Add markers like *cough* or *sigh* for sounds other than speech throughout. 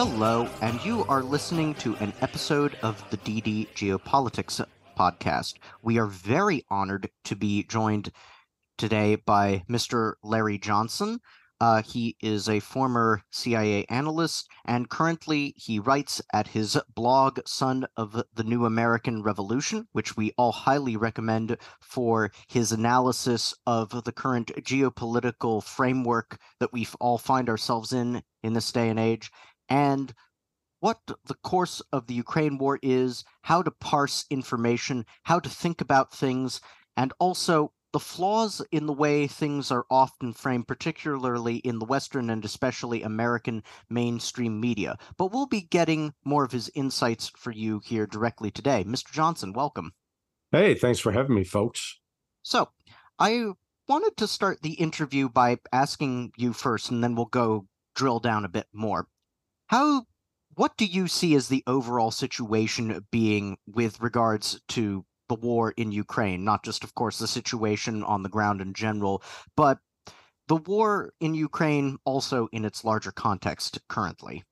Hello, and you are listening to an episode of the DD Geopolitics podcast. We are very honored to be joined today by Mr. Larry Johnson. Uh, he is a former CIA analyst, and currently he writes at his blog, Son of the New American Revolution, which we all highly recommend for his analysis of the current geopolitical framework that we all find ourselves in in this day and age and what the course of the Ukraine war is, how to parse information, how to think about things, and also the flaws in the way things are often framed, particularly in the Western and especially American mainstream media. But we'll be getting more of his insights for you here directly today. Mr. Johnson, welcome. Hey, thanks for having me, folks. So, I wanted to start the interview by asking you first, and then we'll go drill down a bit more. How what do you see as the overall situation being with regards to the war in Ukraine? Not just, of course, the situation on the ground in general, but the war in Ukraine also in its larger context currently.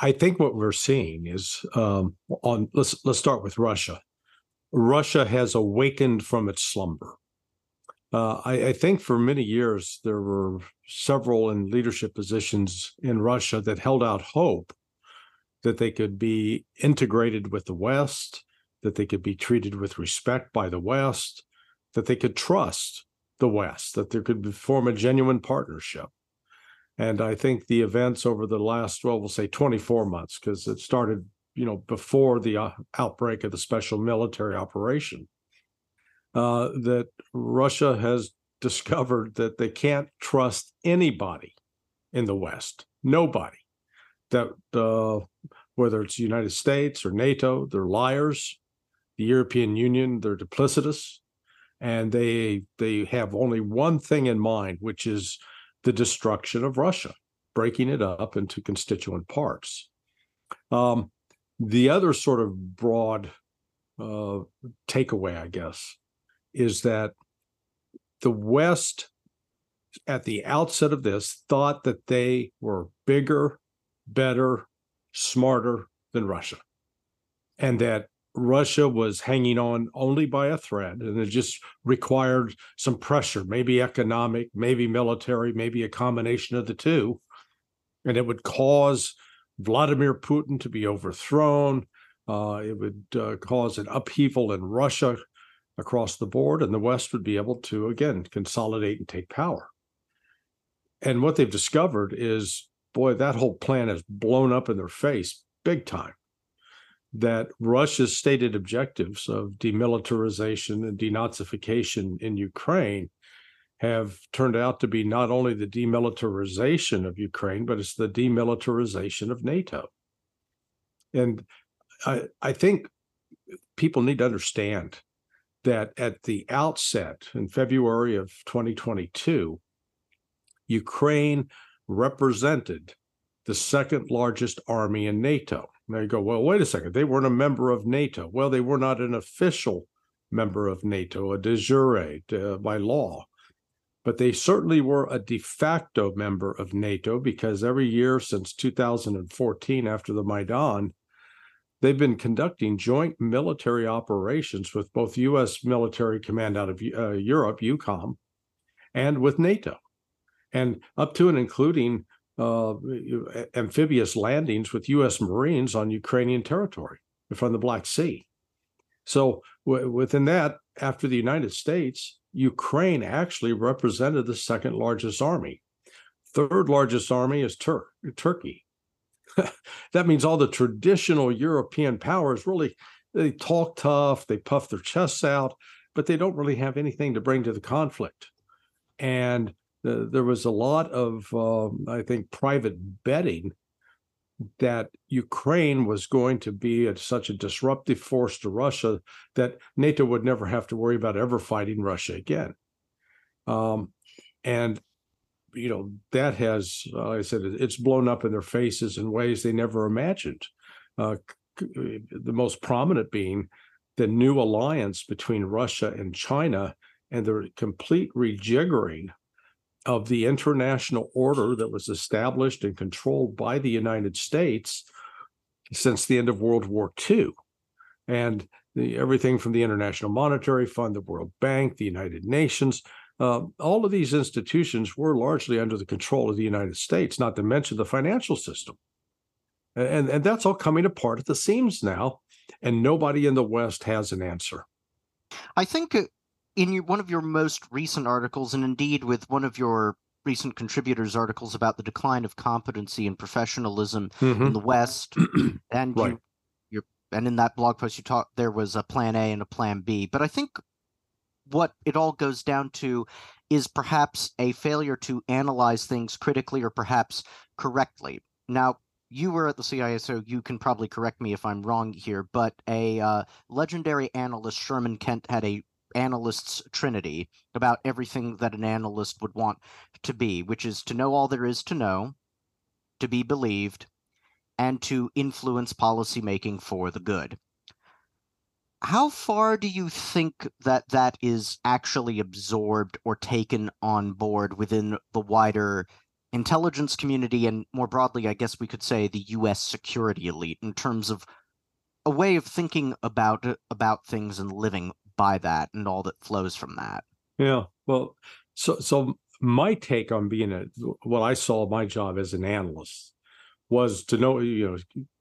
I think what we're seeing is um, on. Let's let's start with Russia. Russia has awakened from its slumber. Uh, I, I, think for many years there were several in leadership positions in Russia that held out hope that they could be integrated with the West, that they could be treated with respect by the West, that they could trust the West, that there could form a genuine partnership. And I think the events over the last, well, we'll say 24 months, because it started, you know, before the uh, outbreak of the special military operation, uh, that Russia has discovered that they can't trust anybody in the West, nobody. That uh, whether it's the United States or NATO, they're liars. The European Union, they're duplicitous, and they they have only one thing in mind, which is the destruction of Russia, breaking it up into constituent parts. Um, the other sort of broad uh, takeaway, I guess, is that the West, at the outset of this, thought that they were bigger, better, smarter than Russia, and that Russia was hanging on only by a thread, and it just required some pressure, maybe economic, maybe military, maybe a combination of the two. And it would cause Vladimir Putin to be overthrown. Uh, it would uh, cause an upheaval in Russia across the board, and the West would be able to, again, consolidate and take power. And what they've discovered is boy, that whole plan has blown up in their face big time. That Russia's stated objectives of demilitarization and denazification in Ukraine have turned out to be not only the demilitarization of Ukraine, but it's the demilitarization of NATO. And I, I think people need to understand that at the outset in February of 2022, Ukraine represented the second largest army in NATO. Now you go, well, wait a second. They weren't a member of NATO. Well, they were not an official member of NATO, a de jure uh, by law. But they certainly were a de facto member of NATO because every year since 2014, after the Maidan, they've been conducting joint military operations with both U.S. military command out of uh, Europe, EUCOM, and with NATO and up to and including uh, amphibious landings with U.S. Marines on Ukrainian territory from the Black Sea. So w- within that, after the United States, Ukraine actually represented the second largest army. Third largest army is Tur- Turkey. *laughs* that means all the traditional European powers really they talk tough, they puff their chests out, but they don't really have anything to bring to the conflict. And there was a lot of, um, I think, private betting that Ukraine was going to be a, such a disruptive force to Russia that NATO would never have to worry about ever fighting Russia again. Um, and you know that has, uh, like I said, it's blown up in their faces in ways they never imagined. Uh, the most prominent being the new alliance between Russia and China and the complete rejiggering of the international order that was established and controlled by the United States since the end of World War II. And the, everything from the International Monetary Fund, the World Bank, the United Nations, uh, all of these institutions were largely under the control of the United States, not to mention the financial system. And, and that's all coming apart at the seams now, and nobody in the West has an answer. I think in your, one of your most recent articles, and indeed with one of your recent contributors' articles about the decline of competency and professionalism mm-hmm. in the West, *clears throat* and right. you, and in that blog post you talked there was a plan A and a plan B. But I think what it all goes down to is perhaps a failure to analyze things critically or perhaps correctly. Now, you were at the CIA, so you can probably correct me if I'm wrong here, but a uh, legendary analyst, Sherman Kent, had a analyst's trinity about everything that an analyst would want to be, which is to know all there is to know, to be believed, and to influence policymaking for the good. How far do you think that that is actually absorbed or taken on board within the wider intelligence community and more broadly, I guess we could say the U.S. security elite in terms of a way of thinking about about things and living by that and all that flows from that. Yeah, well, so so my take on being a what I saw my job as an analyst was to know you know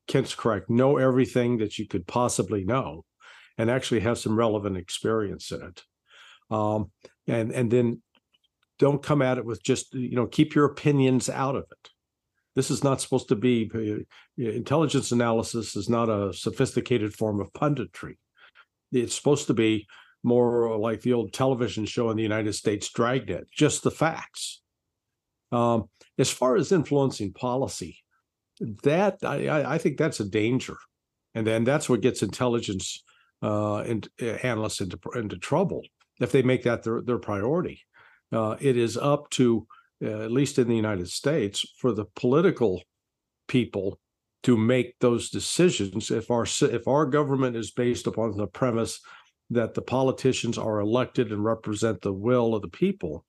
Kent's correct know everything that you could possibly know and actually have some relevant experience in it. Um, and and then don't come at it with just you know keep your opinions out of it. This is not supposed to be uh, intelligence analysis is not a sophisticated form of punditry it's supposed to be more like the old television show in the united states dragnet just the facts. Um, as far as influencing policy that I, I think that's a danger. And then that's what gets intelligence uh, and uh, analysts into into trouble if they make that their, their priority. Uh, it is up to, uh, at least in the United States, for the political people to make those decisions. If our if our government is based upon the premise that the politicians are elected and represent the will of the people,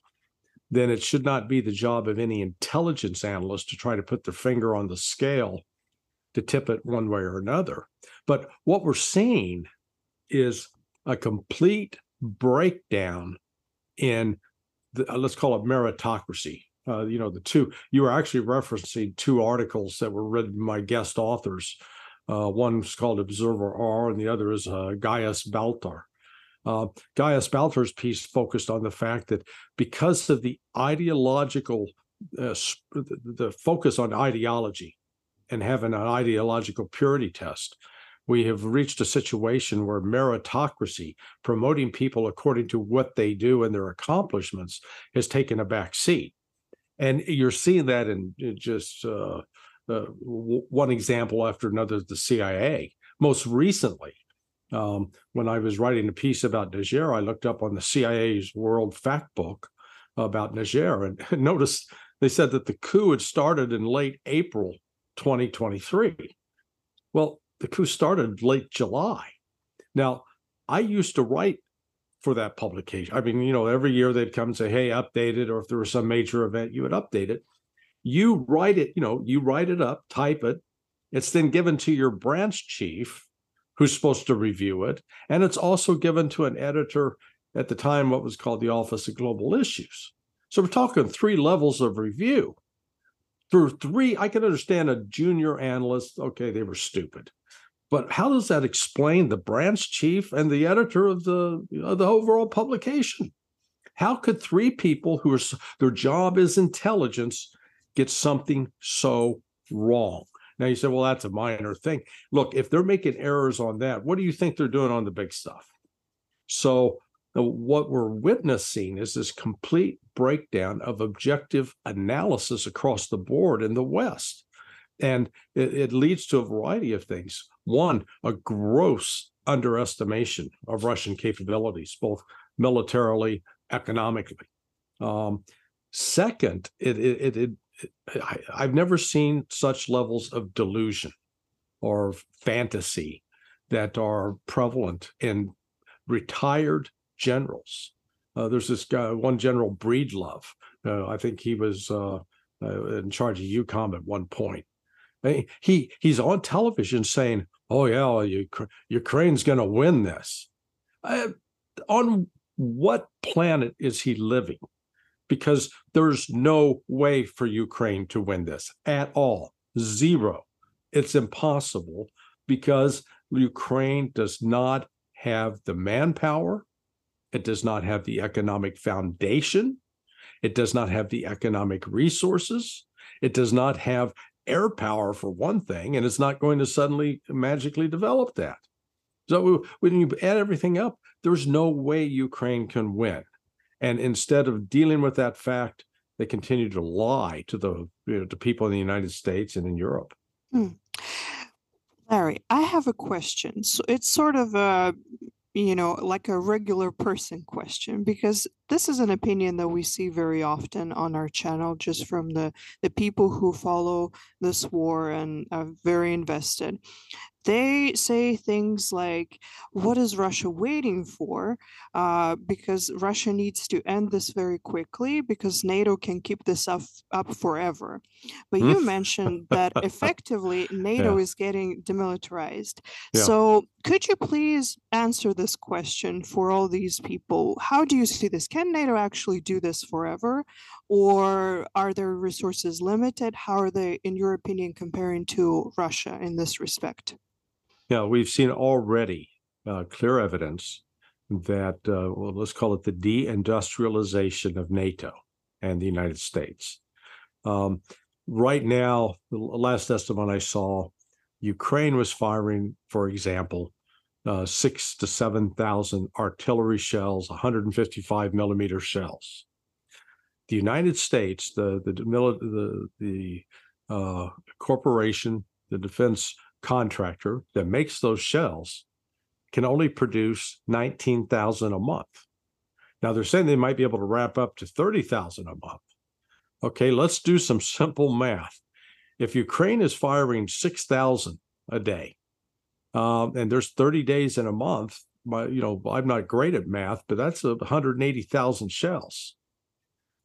then it should not be the job of any intelligence analyst to try to put their finger on the scale to tip it one way or another. But what we're seeing is a complete breakdown in the, let's call it meritocracy. Uh, you know, the two you were actually referencing two articles that were written by guest authors. Uh, one's called Observer R, and the other is uh, Gaius Baltar. Uh, Gaius Baltar's piece focused on the fact that because of the ideological, uh, the, the focus on ideology and having an ideological purity test, we have reached a situation where meritocracy, promoting people according to what they do and their accomplishments, has taken a back seat. And you're seeing that in just uh, uh, one example after another, the CIA. Most recently, um, when I was writing a piece about Niger, I looked up on the CIA's World Fact Book about Niger and *laughs* noticed they said that the coup had started in late April 2023. Well, the coup started late July. Now, I used to write for that publication. I mean, you know, every year they'd come and say, hey, update it, or if there was some major event, you would update it. You write it, you know, you write it up, type it. It's then given to your branch chief, who's supposed to review it. And it's also given to an editor at the time, what was called the Office of Global Issues. So we're talking three levels of review. Through three, I can understand a junior analyst, okay, they were stupid. But how does that explain the branch chief and the editor of the of the overall publication? How could three people who are their job is intelligence get something so wrong? Now you say, well, that's a minor thing. Look, if they're making errors on that, what do you think they're doing on the big stuff? So uh, what we're witnessing is this complete breakdown of objective analysis across the board in the West. And it, it leads to a variety of things. One, a gross underestimation of Russian capabilities, both militarily, economically. Um, second, it, it, it, it I, I've never seen such levels of delusion or fantasy that are prevalent in retired generals. Uh, there's this guy, one General Breedlove. Uh, I think he was uh, uh in charge of EUCOM at one point. He he's on television saying, "Oh yeah, Ukraine's going to win this." Uh, on what planet is he living? Because there's no way for Ukraine to win this at all. Zero. It's impossible because Ukraine does not have the manpower, it does not have the economic foundation, it does not have the economic resources, it does not have air power for one thing, and it's not going to suddenly magically develop that. So when you add everything up, there's no way Ukraine can win. And instead of dealing with that fact, they continue to lie to the you know, to people in the United States and in Europe. Hmm. Larry, I have a question. So it's sort of a you know, like a regular person question, because this is an opinion that we see very often on our channel, just from the the people who follow this war and are very invested they say things like, What is Russia waiting for? Uh, because Russia needs to end this very quickly because NATO can keep this up, up forever. But you hmm? mentioned that *laughs* effectively NATO yeah. is getting demilitarized. Yeah. So could you please answer this question for all these people? How do you see this? Can NATO actually do this forever? Or are their resources limited? How are they, in your opinion, comparing to Russia in this respect? Yeah, we've seen already uh, clear evidence that, uh, well, let's call it the deindustrialization of NATO and the United States. Um, right now, the last estimate I saw, Ukraine was firing, for example, uh, six to 7,000 artillery shells, 155 millimeter shells. The United States, the, the, the, the uh, corporation, the defense contractor that makes those shells can only produce 19,000 a month. Now they're saying they might be able to wrap up to 30,000 a month. Okay, let's do some *laughs* simple math. If Ukraine is firing 6,000 a day, um, and there's 30 days in a month, my, you know, I'm not great at math, but that's 180,000 shells.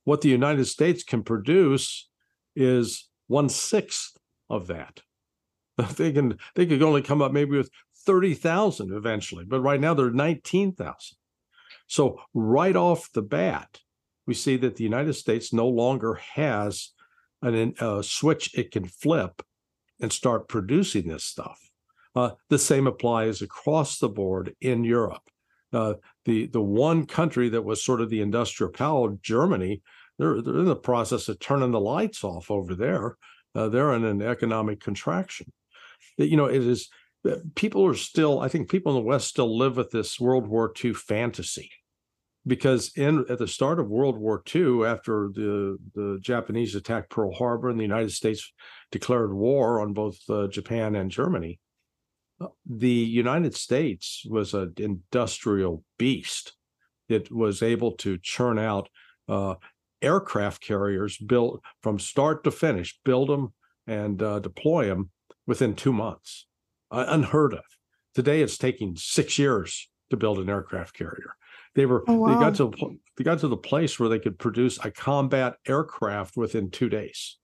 What the United States can produce is one sixth of that. *laughs* they can they could only come up maybe with 30,000 eventually, but right now they're 19,000. So right off the bat, we see that the United States no longer has an, a switch it can flip and start producing this stuff. Uh, the same applies across the board in Europe. Uh, the the one country that was sort of the industrial power, Germany, they're they're in the process of turning the lights off over there. Uh, they're in an economic contraction you know, it is people are still, I think people in the West still live with this World War II fantasy because in at the start of World War II, after the the Japanese attacked Pearl Harbor and the United States declared war on both uh, Japan and Germany, uh, the United States was an industrial beast. It was able to churn out uh, aircraft carriers built from start to finish, build them and uh, deploy them within two months, uh, unheard of. Today, it's taking six years to build an aircraft carrier. They were oh, wow. they got to they got to the place where they could produce a combat aircraft within two days.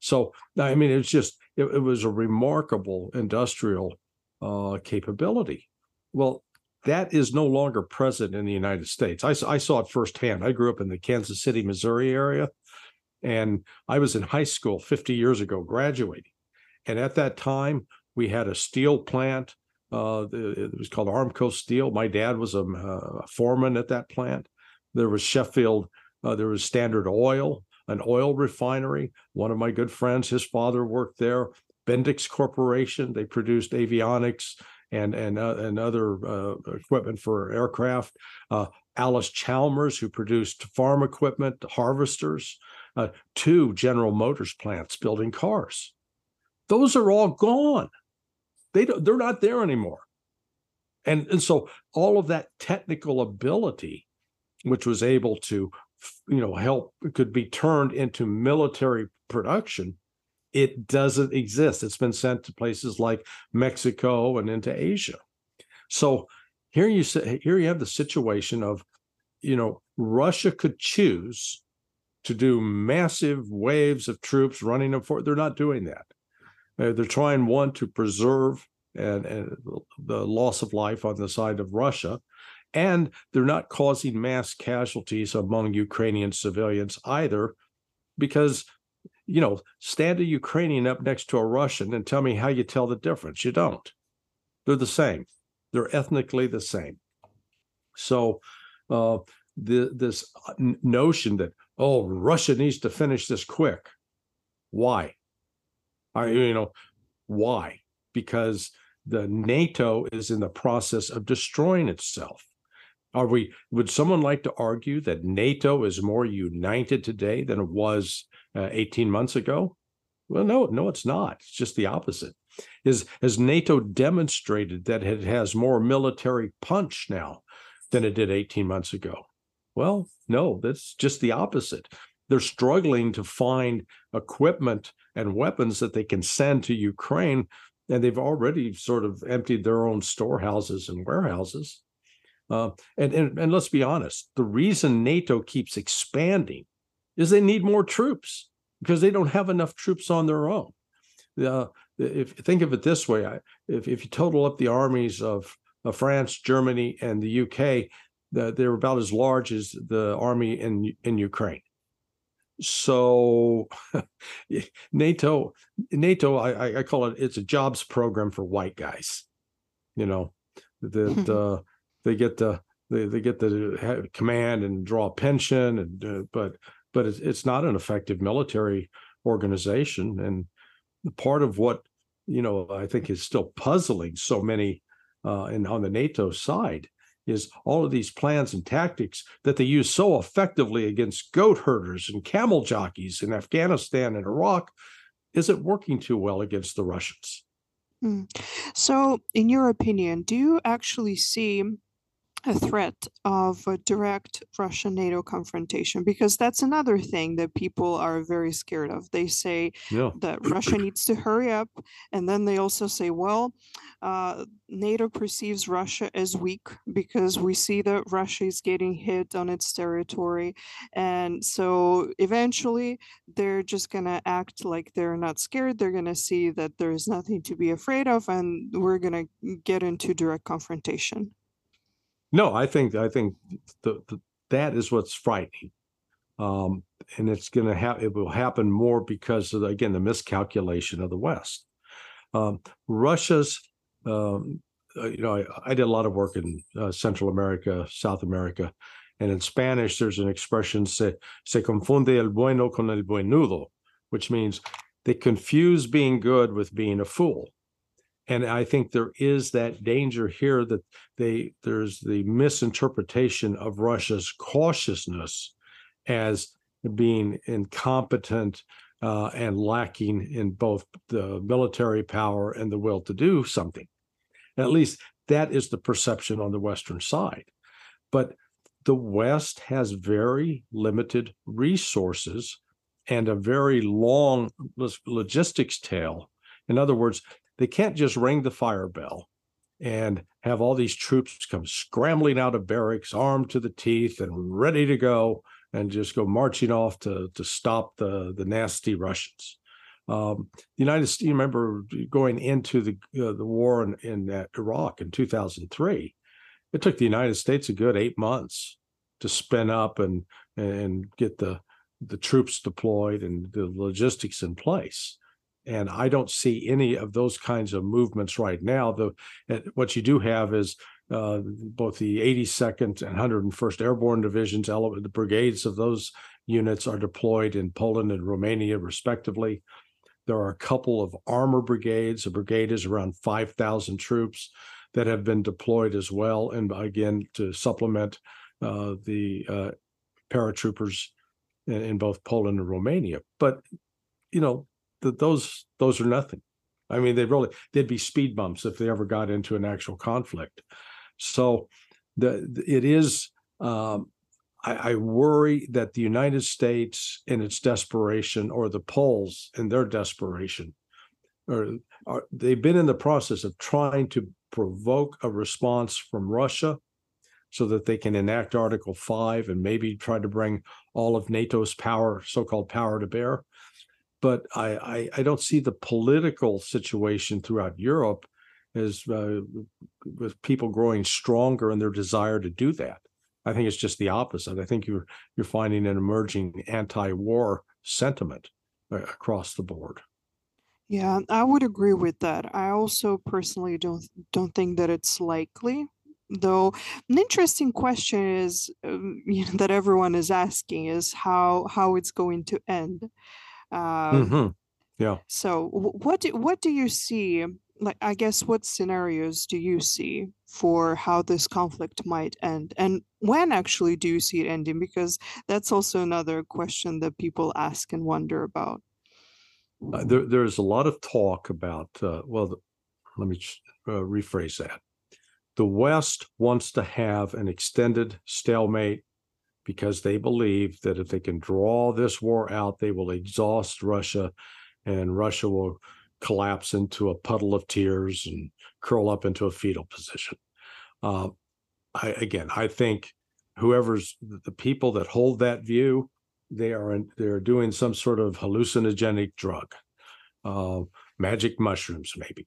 So I mean, it's just it, it was a remarkable industrial uh, capability. Well, that is no longer present in the United States. I, I saw it firsthand. I grew up in the Kansas City, Missouri area, and I was in high school 50 years ago, graduating. And at that time, we had a steel plant. Uh, it was called Armco Steel. My dad was a, a foreman at that plant. There was Sheffield. Uh, there was Standard Oil, an oil refinery. One of my good friends, his father worked there. Bendix Corporation. They produced avionics and and uh, and other uh, equipment for aircraft. Uh, Allis-Chalmers, who produced farm equipment, harvesters. Uh, two General Motors plants building cars. Those are all gone. They they're not there anymore. And, and so all of that technical ability, which was able to, you know, help could be turned into military production, It doesn't exist. It's been sent to places like Mexico and into Asia. So here you say here you have the situation of, you know, Russia could choose to do massive waves of troops running them for. They're not doing that. They're trying one to preserve and, and the loss of life on the side of Russia, and they're not causing mass casualties among Ukrainian civilians either, because you know, stand a Ukrainian up next to a Russian and tell me how you tell the difference. You don't. They're the same. They're ethnically the same. So, uh, the this notion that oh Russia needs to finish this quick, why? I you know why? Because the NATO is in the process of destroying itself. Are we? Would someone like to argue that NATO is more united today than it was uh, 18 months ago? Well, no, no, it's not. It's just the opposite. Is has NATO demonstrated that it has more military punch now than it did 18 months ago? Well, no, that's just the opposite. They're struggling to find equipment and weapons that they can send to Ukraine, and they've already sort of emptied their own storehouses and warehouses. Uh, and, and and let's be honest, the reason NATO keeps expanding is they need more troops because they don't have enough troops on their own. Uh, if think of it this way, if if you total up the armies of, of France, Germany, and the UK, the, they're about as large as the army in in Ukraine. So *laughs* NATO, NATO, I, I call it it's a jobs program for white guys. You know, that uh, they get the they, they get the command and draw a pension, and uh, but but it's, it's not an effective military organization. And part of what you know I think is still puzzling so many uh, and on the NATO side is all of these plans and tactics that they use so effectively against goat herders and camel jockeys in Afghanistan and Iraq isn't working too well against the Russians. Hmm. So, in your opinion, do you actually see a threat of a direct Russia NATO confrontation because that's another thing that people are very scared of. They say yeah. that Russia needs to hurry up, and then they also say, well, uh, NATO perceives Russia as weak because we see that Russia is getting hit on its territory. And so eventually they're just going to act like they're not scared. They're going to see that there's nothing to be afraid of, and we're going to get into direct confrontation. No, I think I think the, the that is what's frightening, um, and it's going to have it will happen more because of the, again the miscalculation of the West. Um, Russia's, um, uh, you know, I, I, did a lot of work in uh, Central America, South America, and in Spanish there's an expression se se confunde el bueno con el buenudo, which means they confuse being good with being a fool and i think there is that danger here that they there's the misinterpretation of russia's cautiousness as being incompetent uh, and lacking in both the military power and the will to do something. At least that is the perception on the western side. But the west has very limited resources and a very long logistics tail. In other words they can't just ring the fire bell and have all these troops come scrambling out of barracks, armed to the teeth and ready to go, and just go marching off to to stop the the nasty Russians. Um, the United States, you remember going into the uh, the war in, in uh, Iraq in 2003. It took the United States a good eight months to spin up and and get the the troops deployed and the logistics in place and I don't see any of those kinds of movements right now. The eh, what you do have is uh, both the 82nd and 101st Airborne Divisions, the brigades of those units are deployed in Poland and Romania, respectively. There are a couple of armor brigades. A brigade is around 5,000 troops that have been deployed as well, and again to supplement uh, the uh, paratroopers in, in both Poland and Romania. But you know, that those those are nothing. I mean, they really they'd be speed bumps if they ever got into an actual conflict. So the it is um, I, I worry that the United States, in its desperation, or the Poles in their desperation, or, or they've been in the process of trying to provoke a response from Russia so that they can enact Article 5 and maybe try to bring all of NATO's power, so called power to bear. But I, I, I don't see the political situation throughout Europe as uh, with people growing stronger in their desire to do that. I think it's just the opposite. I think you're you're finding an emerging anti-war sentiment uh, across the board. Yeah, I would agree with that. I also personally don't don't think that it's likely. Though an interesting question is um, you *laughs* know, that everyone is asking is how how it's going to end. Um, hmm Yeah. so what do, what do you see? Like, I guess what scenarios do you see for how this conflict might end, and when actually do you see it ending? Because that's also another question that people ask and wonder about. Uh, there, there's a lot of talk about, uh, well, the- let me uh, rephrase that. The West wants to have an extended stalemate because they believe that if they can draw this war out, they will exhaust Russia and Russia will collapse into a puddle of tears and curl up into a fetal position. Uh, I, again, I think whoever's the people that hold that view, they are they're doing some sort of hallucinogenic drug, uh, magic mushrooms, maybe.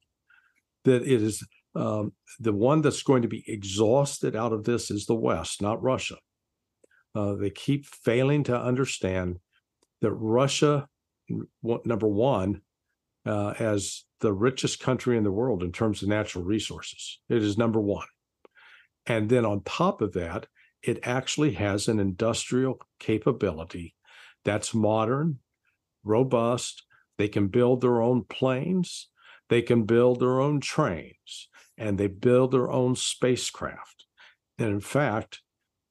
That it is um, the one that's going to be exhausted out of this is the West, not Russia. Uh, they keep failing to understand that Russia, number one, uh, as the richest country in the world in terms of natural resources, it is number one. And then on top of that, it actually has an industrial capability that's modern, robust. They can build their own planes, they can build their own trains, and they build their own spacecraft. And in fact,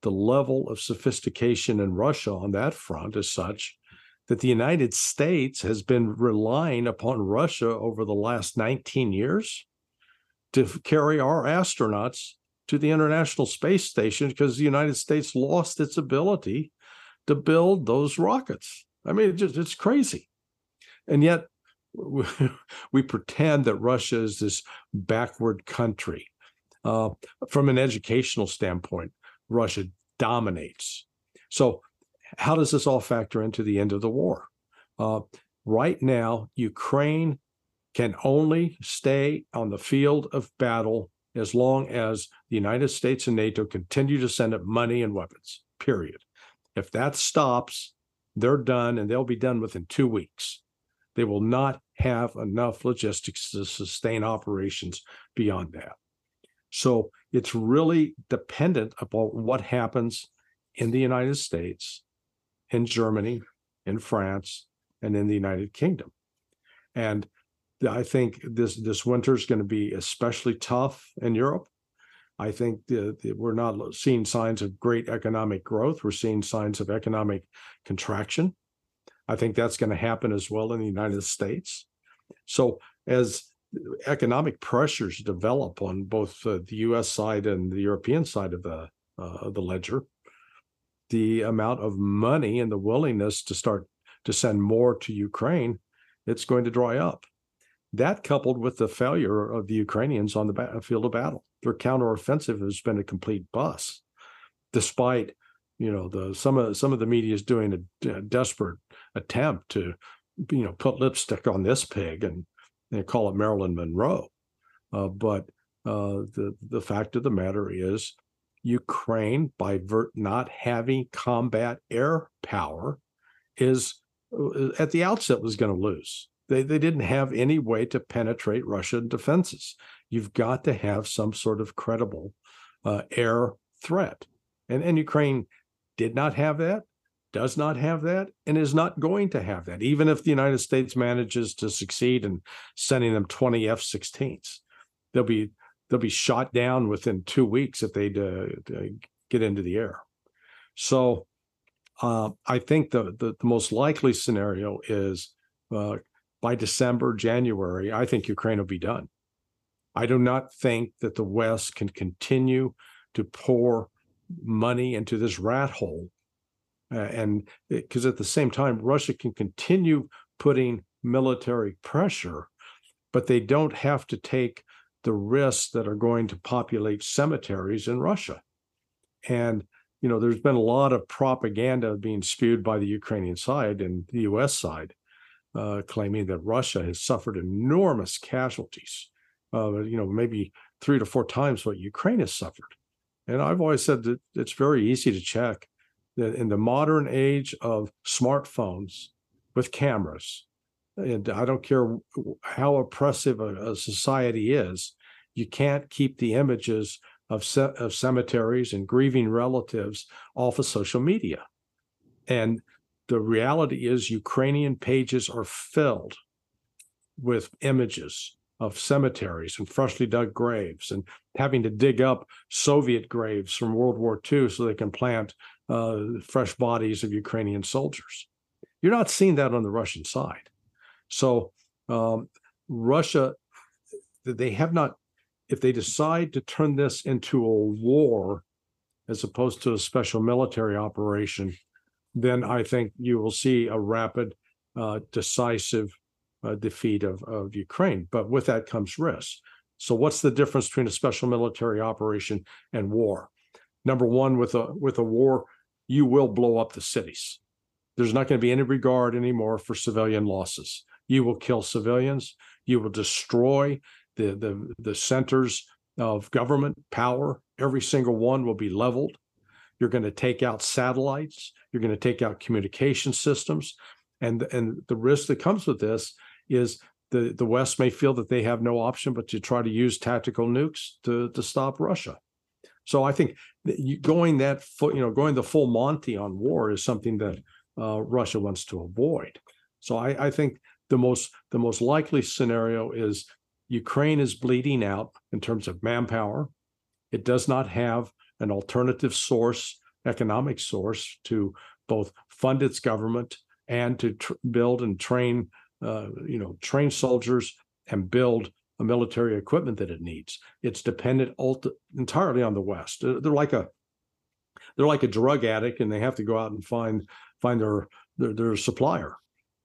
the level of sophistication in Russia on that front is such that the United States has been relying upon Russia over the last 19 years to carry our astronauts to the International Space Station because the United States lost its ability to build those rockets. I mean, it just it's crazy. And yet *laughs* we, pretend that Russia is this backward country. Uh, from an educational standpoint, Russia dominates. So, how does this all factor into the end of the war? Uh, right now, Ukraine can only stay on the field of battle as long as the United States and NATO continue to send it money and weapons, period. If that stops, they're done and they'll be done within two weeks. They will not have enough logistics to sustain operations beyond that. So it's really dependent upon what happens in the United States, in Germany, in France, and in the United Kingdom. And I think this this winter is going to be especially tough in Europe. I think the, the- we're not seeing signs of great economic growth. We're seeing signs of economic contraction. I think that's going to happen as well in the United States. So as economic pressures develop on both uh, the U.S. side and the European side of the uh, the ledger, the amount of money and the willingness to start to send more to Ukraine, it's going to dry up. That coupled with the failure of the Ukrainians on the battlefield of battle, their counteroffensive has been a complete bust, despite you know the some of some of the media is doing a, a desperate attempt to you know put lipstick on this pig and, and call it Marilyn Monroe, uh, but uh, the the fact of the matter is Ukraine by vert not having combat air power is uh, at the outset was going to lose. They they didn't have any way to penetrate Russian defenses. You've got to have some sort of credible uh, air threat, and and Ukraine did not have that, does not have that, and is not going to have that. Even if the United States manages to succeed in sending them twenty F-16s, they'll be they'll be shot down within two weeks if they uh, get into the air. So uh, I think the, the the most likely scenario is uh, by December, January. I think Ukraine will be done. I do not think that the West can continue to pour money into this rat hole Uh, and because at the same time, Russia can continue putting military pressure, but they don't have to take the risks that are going to populate cemeteries in Russia. And you know, there's been a lot of propaganda being spewed by the Ukrainian side and the U.S. side, uh, claiming that Russia has suffered enormous casualties. Uh, you know, maybe three to four times what Ukraine has suffered. And I've always said that it's very easy to check that in the modern age of smartphones with cameras, and I don't care how oppressive a, a society is, you can't keep the images of, ce- of cemeteries and grieving relatives off of social media. And the reality is, Ukrainian pages are filled with images of cemeteries and freshly dug graves and having to dig up Soviet graves from World War II so they can plant uh, fresh bodies of Ukrainian soldiers. You're not seeing that on the Russian side. So um, Russia, they have not, if they decide to turn this into a war as opposed to a special military operation, then I think you will see a rapid, uh, decisive uh, defeat of, of Ukraine. But with that comes risk. So what's the difference between a special military operation and war? Number one, with a with a war, you will blow up the cities. There's not going to be any regard anymore for civilian losses. You will kill civilians. You will destroy the the the centers of government power. Every single one will be leveled. You're going to take out satellites. You're going to take out communication systems, and and the risk that comes with this is the the West may feel that they have no option but to try to use tactical nukes to to stop Russia. So I think going that you know, going the full Monty on war is something that uh, Russia wants to avoid. So I, I think the most the most likely scenario is Ukraine is bleeding out in terms of manpower. It does not have an alternative source, economic source, to both fund its government and to tr- build and train uh, you know, train soldiers and build military equipment that it needs. It's dependent ult- entirely on the West. They're, like a they're like a drug addict, and they have to go out and find find their their, their supplier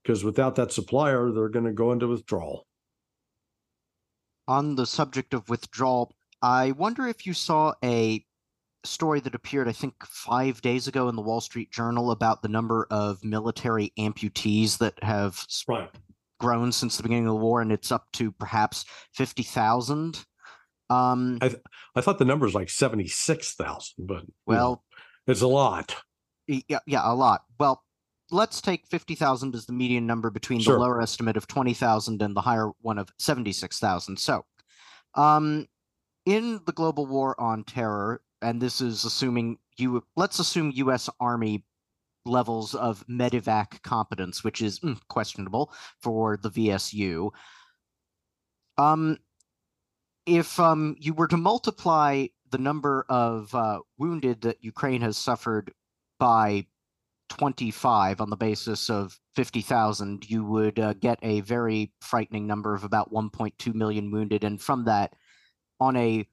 because without that supplier, they're going to go into withdrawal. On the subject of withdrawal, I wonder if you saw a story that appeared, I think, five days ago in the Wall Street Journal about the number of military amputees that have right. Grown since the beginning of the war, and it's up to perhaps fifty thousand. Um, I th- I thought the number was like seventy six thousand, but well, know, it's a lot. Yeah, yeah, a lot. Well, let's take fifty thousand as the median number between sure. the lower estimate of twenty thousand and the higher one of seventy six thousand. So, um, in the global war on terror, and this is assuming you let's assume U.S. Army levels of medevac competence, which is mm, questionable for the VSU. Um, if um, you were to multiply the number of uh, wounded that Ukraine has suffered by 25 on the basis of 50,000, you would uh, get a very frightening number of about 1.2 million wounded. And from that, on a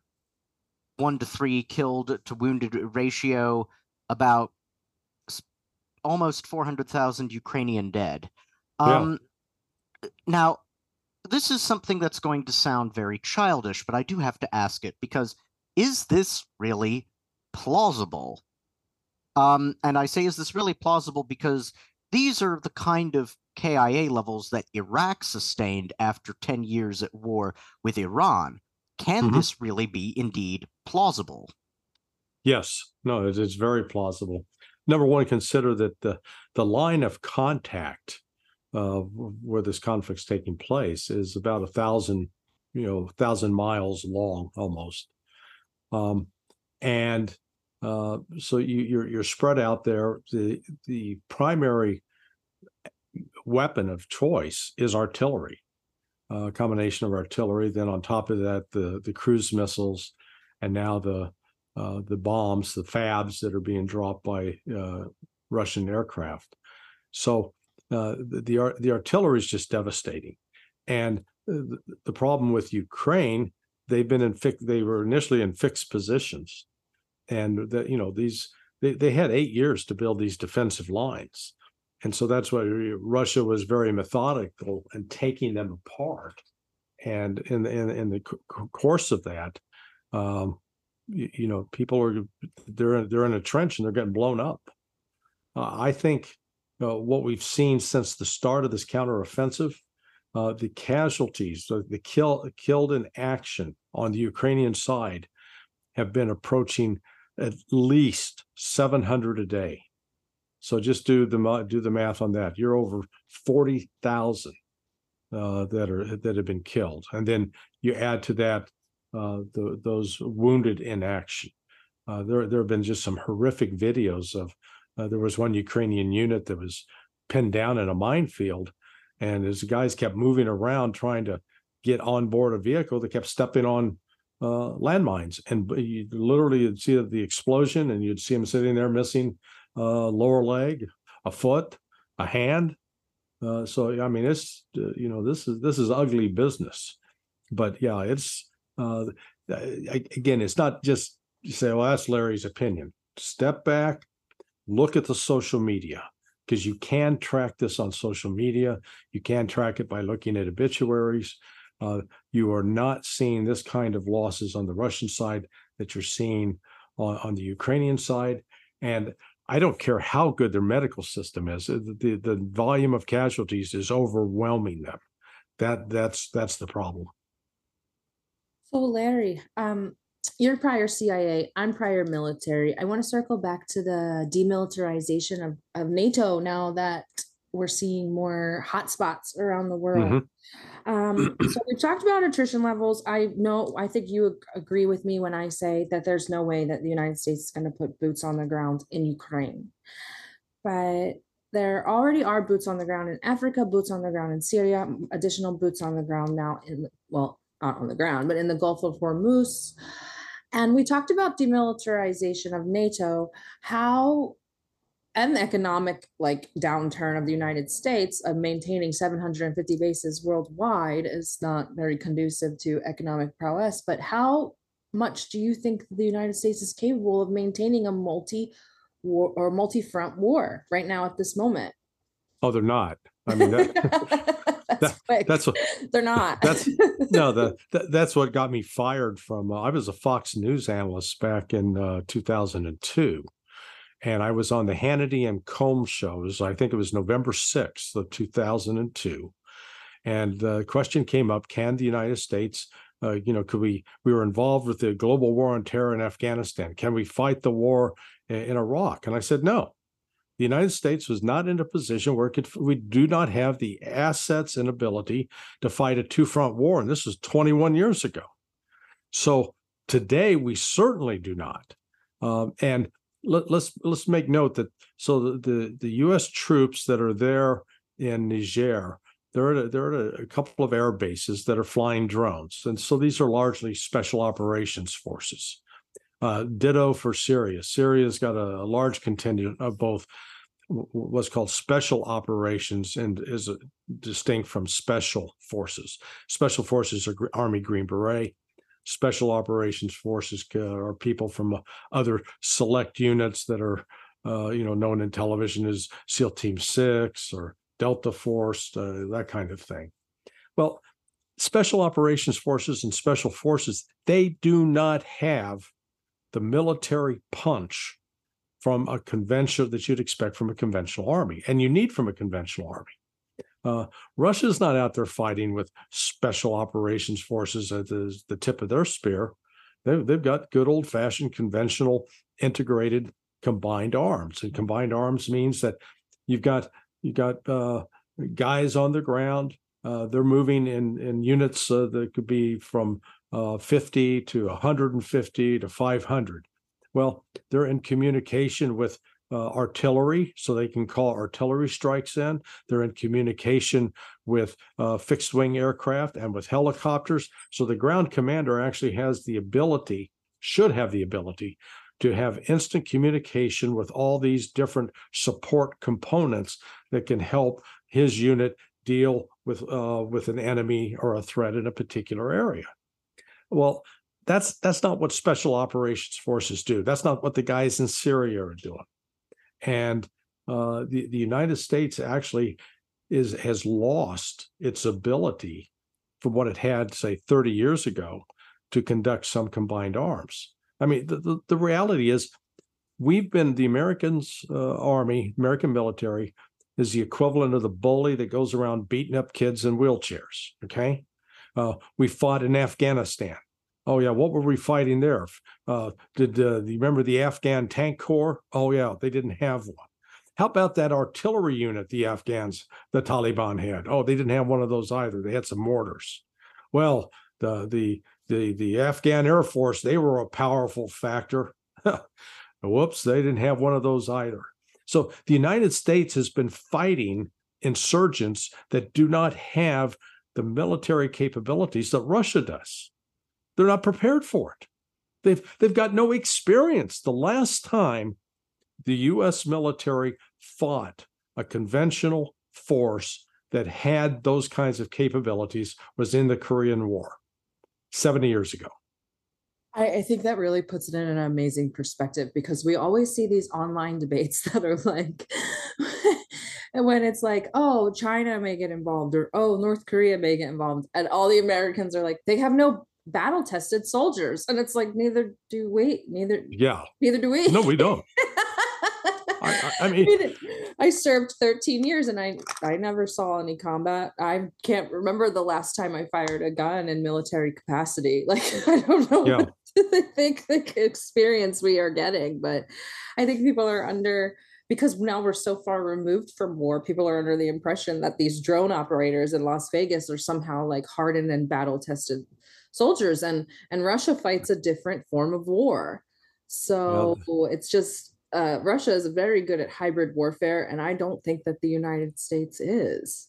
one to three killed to wounded ratio, about almost 400,000 Ukrainian dead. Um, yeah. Now, this is something that's going to sound very childish, but I do have to ask it because is this really plausible? Um, and I say, is this really plausible because these are the kind of KIA levels that Iraq sustained after 10 years at war with Iran. Can mm-hmm. this really be indeed plausible? Yes, no, it is very plausible. Number one, consider that the the line of contact uh, where this conflict's taking place is about a thousand, you know, thousand miles long almost, um, and uh, so you, you're you're spread out there. The the primary weapon of choice is artillery uh, combination of artillery. Then on top of that, the the cruise missiles, and now the uh, the bombs, the FABs that are being dropped by uh, Russian aircraft. So uh, the the, the artillery is just devastating, and the, the problem with Ukraine, they've been in they were initially in fixed positions, and that you know these they, they had eight years to build these defensive lines. And so that's why Russia was very methodical in taking them apart. And in, in, in the course of that, um, you, know, people are they're they're in a trench and they're getting blown up. Uh, I think uh, what we've seen since the start of this counteroffensive, uh, the casualties, the, the kill killed in action on the Ukrainian side, have been approaching at least 700 a day. So just do the do the math on that. You're over 40,000 uh, that are that have been killed, and then you add to that uh, the, those wounded in action. Uh, there there have been just some horrific videos of. Uh, there was one Ukrainian unit that was pinned down in a minefield, and as the guys kept moving around trying to get on board a vehicle, they kept stepping on uh, landmines, and you literally you'd see the explosion, and you'd see them sitting there missing uh, lower leg, a foot, a hand. Uh, so I mean, it's you know this is this is ugly business, but yeah, it's uh, again, it's not just say, well, that's Larry's opinion. Step back, look at the social media because you can track this on social media. You can track it by looking at obituaries. Uh, you are not seeing this kind of losses on the Russian side that you're seeing on, on the Ukrainian side. And I don't care how good their medical system is, uh, the, the volume of casualties is overwhelming them. That that's that's the problem. So Larry, um, you're prior CIA, I'm prior military. I want to circle back to the demilitarization of, of NATO now that we're seeing more hotspots around the world. Mm-hmm. Um, *clears throat* so we've talked about attrition levels. I know, I think you agree with me when I say that there's no way that the United States is going to put boots on the ground in Ukraine. But there already are boots on the ground in Africa, boots on the ground in Syria, additional boots on the ground now in, well, not on the ground, but in the Gulf of Hormuz. And we talked about demilitarization of NATO. How and the economic like downturn of the United States of maintaining 750 bases worldwide is not very conducive to economic prowess. But how much do you think the United States is capable of maintaining a multi war or multi front war right now at this moment? Oh, they're not. I mean, that, *laughs* that's, that, that's what they're not. That's no, the, *laughs* that, that's what got me fired from. Uh, I was a Fox News analyst back in uh, 2002 and I was on the Hannity and Colmes shows. I think it was November 6th of 2002. And the question came up can the United States, uh, you know, could we, we were involved with the global war on terror in Afghanistan. Can we fight the war in, in Iraq? And I said, no. The United States was not in a position where could, we do not have the assets and ability to fight a two front war. And this was 21 years ago. So today we certainly do not. Um, and let, us let's, let's make note that so the, the, the U.S. troops that are there in Niger, they're at, a, they're at a, a, couple of air bases that are flying drones, and so these are largely special operations forces. Uh, ditto for Syria. Syria's got a, a, large contingent of both what's called special operations and is distinct from special forces. Special forces are Army Green Beret special operations forces or people from uh, other select units that are uh, you know known in television as SEAL Team Six or Delta Force, uh, that kind of thing. Well, special operations forces and special forces they do not have the military punch from a conventional that you'd expect from a conventional army, and you need from a conventional army. Uh, Russia's not out there fighting with special operations forces at the, the tip of their spear. They've, they've got good old fashioned conventional integrated combined arms. And combined arms means that you've got you've got uh, guys on the ground. Uh, they're moving in in units uh, that could be from uh, 50 to 150 to 500. Well, they're in communication with uh, artillery, so they can call artillery strikes in. They're in communication with uh, fixed wing aircraft and with helicopters. So the ground commander actually has the ability, should have the ability, to have instant communication with all these different support components that can help his unit deal with uh, with an enemy or a threat in a particular area. Well, that's that's not what special operations forces do. That's not what the guys in Syria are doing. And uh, the the United States actually is has lost its ability from what it had, say, 30 years ago, to conduct some combined arms. I mean, the, the, the reality is we've been the Americans uh, army, American military is the equivalent of the bully that goes around beating up kids in wheelchairs. Okay. Uh, we fought in Afghanistan. Oh yeah, what were we fighting there? Uh, did uh, you remember the Afghan tank corps? Oh yeah, they didn't have one. How about that artillery unit the Afghans, the Taliban had? Oh, they didn't have one of those either. They had some mortars. Well, the the the the Afghan Air Force, they were a powerful factor. *laughs* Whoops, they didn't have one of those either. So the United States has been fighting insurgents that do not have the military capabilities that Russia does. They're not prepared for it. They've they've got no experience. The last time the US military fought a conventional force that had those kinds of capabilities was in the Korean War 70 years ago. I, think that really puts it in an amazing perspective because we always see these online debates *laughs* that are like, and *laughs* when it's like, oh, China may get involved or oh, North Korea may get involved, and all the Americans are like, they have no battle tested soldiers, and it's like neither do we, neither yeah, neither do we. No, we don't. *laughs* I, I, mean, I served 13 years and I I never saw any combat. I can't remember the last time I fired a gun in military capacity. *laughs* Like I don't know yeah. what I *laughs* think the experience we are getting, but I think people are under because now we're so far removed from war, people are under the impression that these drone operators in Las Vegas are somehow like hardened and battle tested soldiers and and Russia fights a different form of war. So it's just uh, Russia is very good at hybrid warfare, and I don't think that the United States is.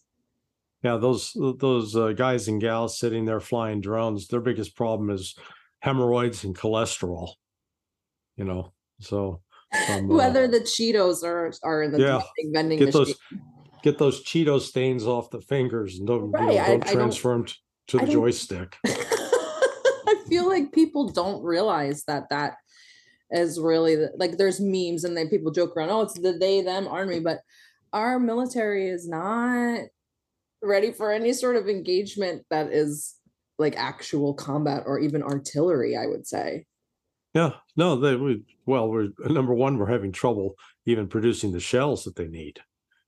Yeah, those those uh, guys and gals sitting there flying drones, their biggest problem is hemorrhoids and cholesterol. You know, so *laughs* uh, whether the Cheetos are are in the yeah, vending get machine. Those, get those Cheeto stains off the fingers and don't, right. you know, don't I, transfer I don't, them to the joystick. *laughs* Feel like people don't realize that that is really the, like there's memes and then people joke around, oh, it's the they them army, but our military is not ready for any sort of engagement that is like actual combat or even artillery, I would say. Yeah, no, they we well, we're number one, we're having trouble even producing the shells that they need.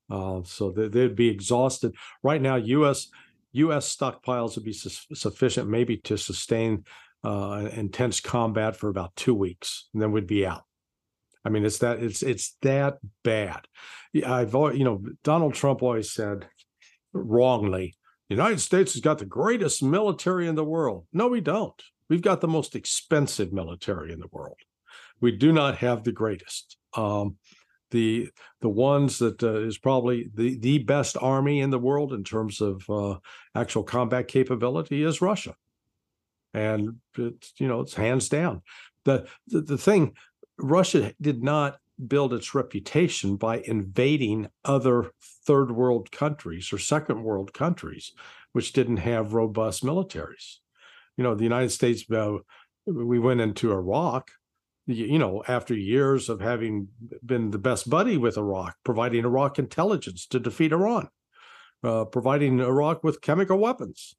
Uh, so they, they'd be exhausted right now. U.S. U.S. stockpiles would be su- sufficient, maybe to sustain uh, intense combat for about two weeks, and then we'd be out. I mean, it's that it's it's that bad. I've always, you know, Donald Trump always said wrongly, the United States has got the greatest military in the world. No, we don't. We've got the most expensive military in the world. We do not have the greatest. Um, the the ones that uh, is probably the the best army in the world in terms of uh, actual combat capability is Russia and it's you know it's hands down. The, the the thing, Russia did not build its reputation by invading other third world countries or second world countries, which didn't have robust militaries. You know, the United States, uh, we went into Iraq, you know, after years of having been the best buddy with Iraq, providing Iraq intelligence to defeat Iran, uh, providing Iraq with chemical weapons.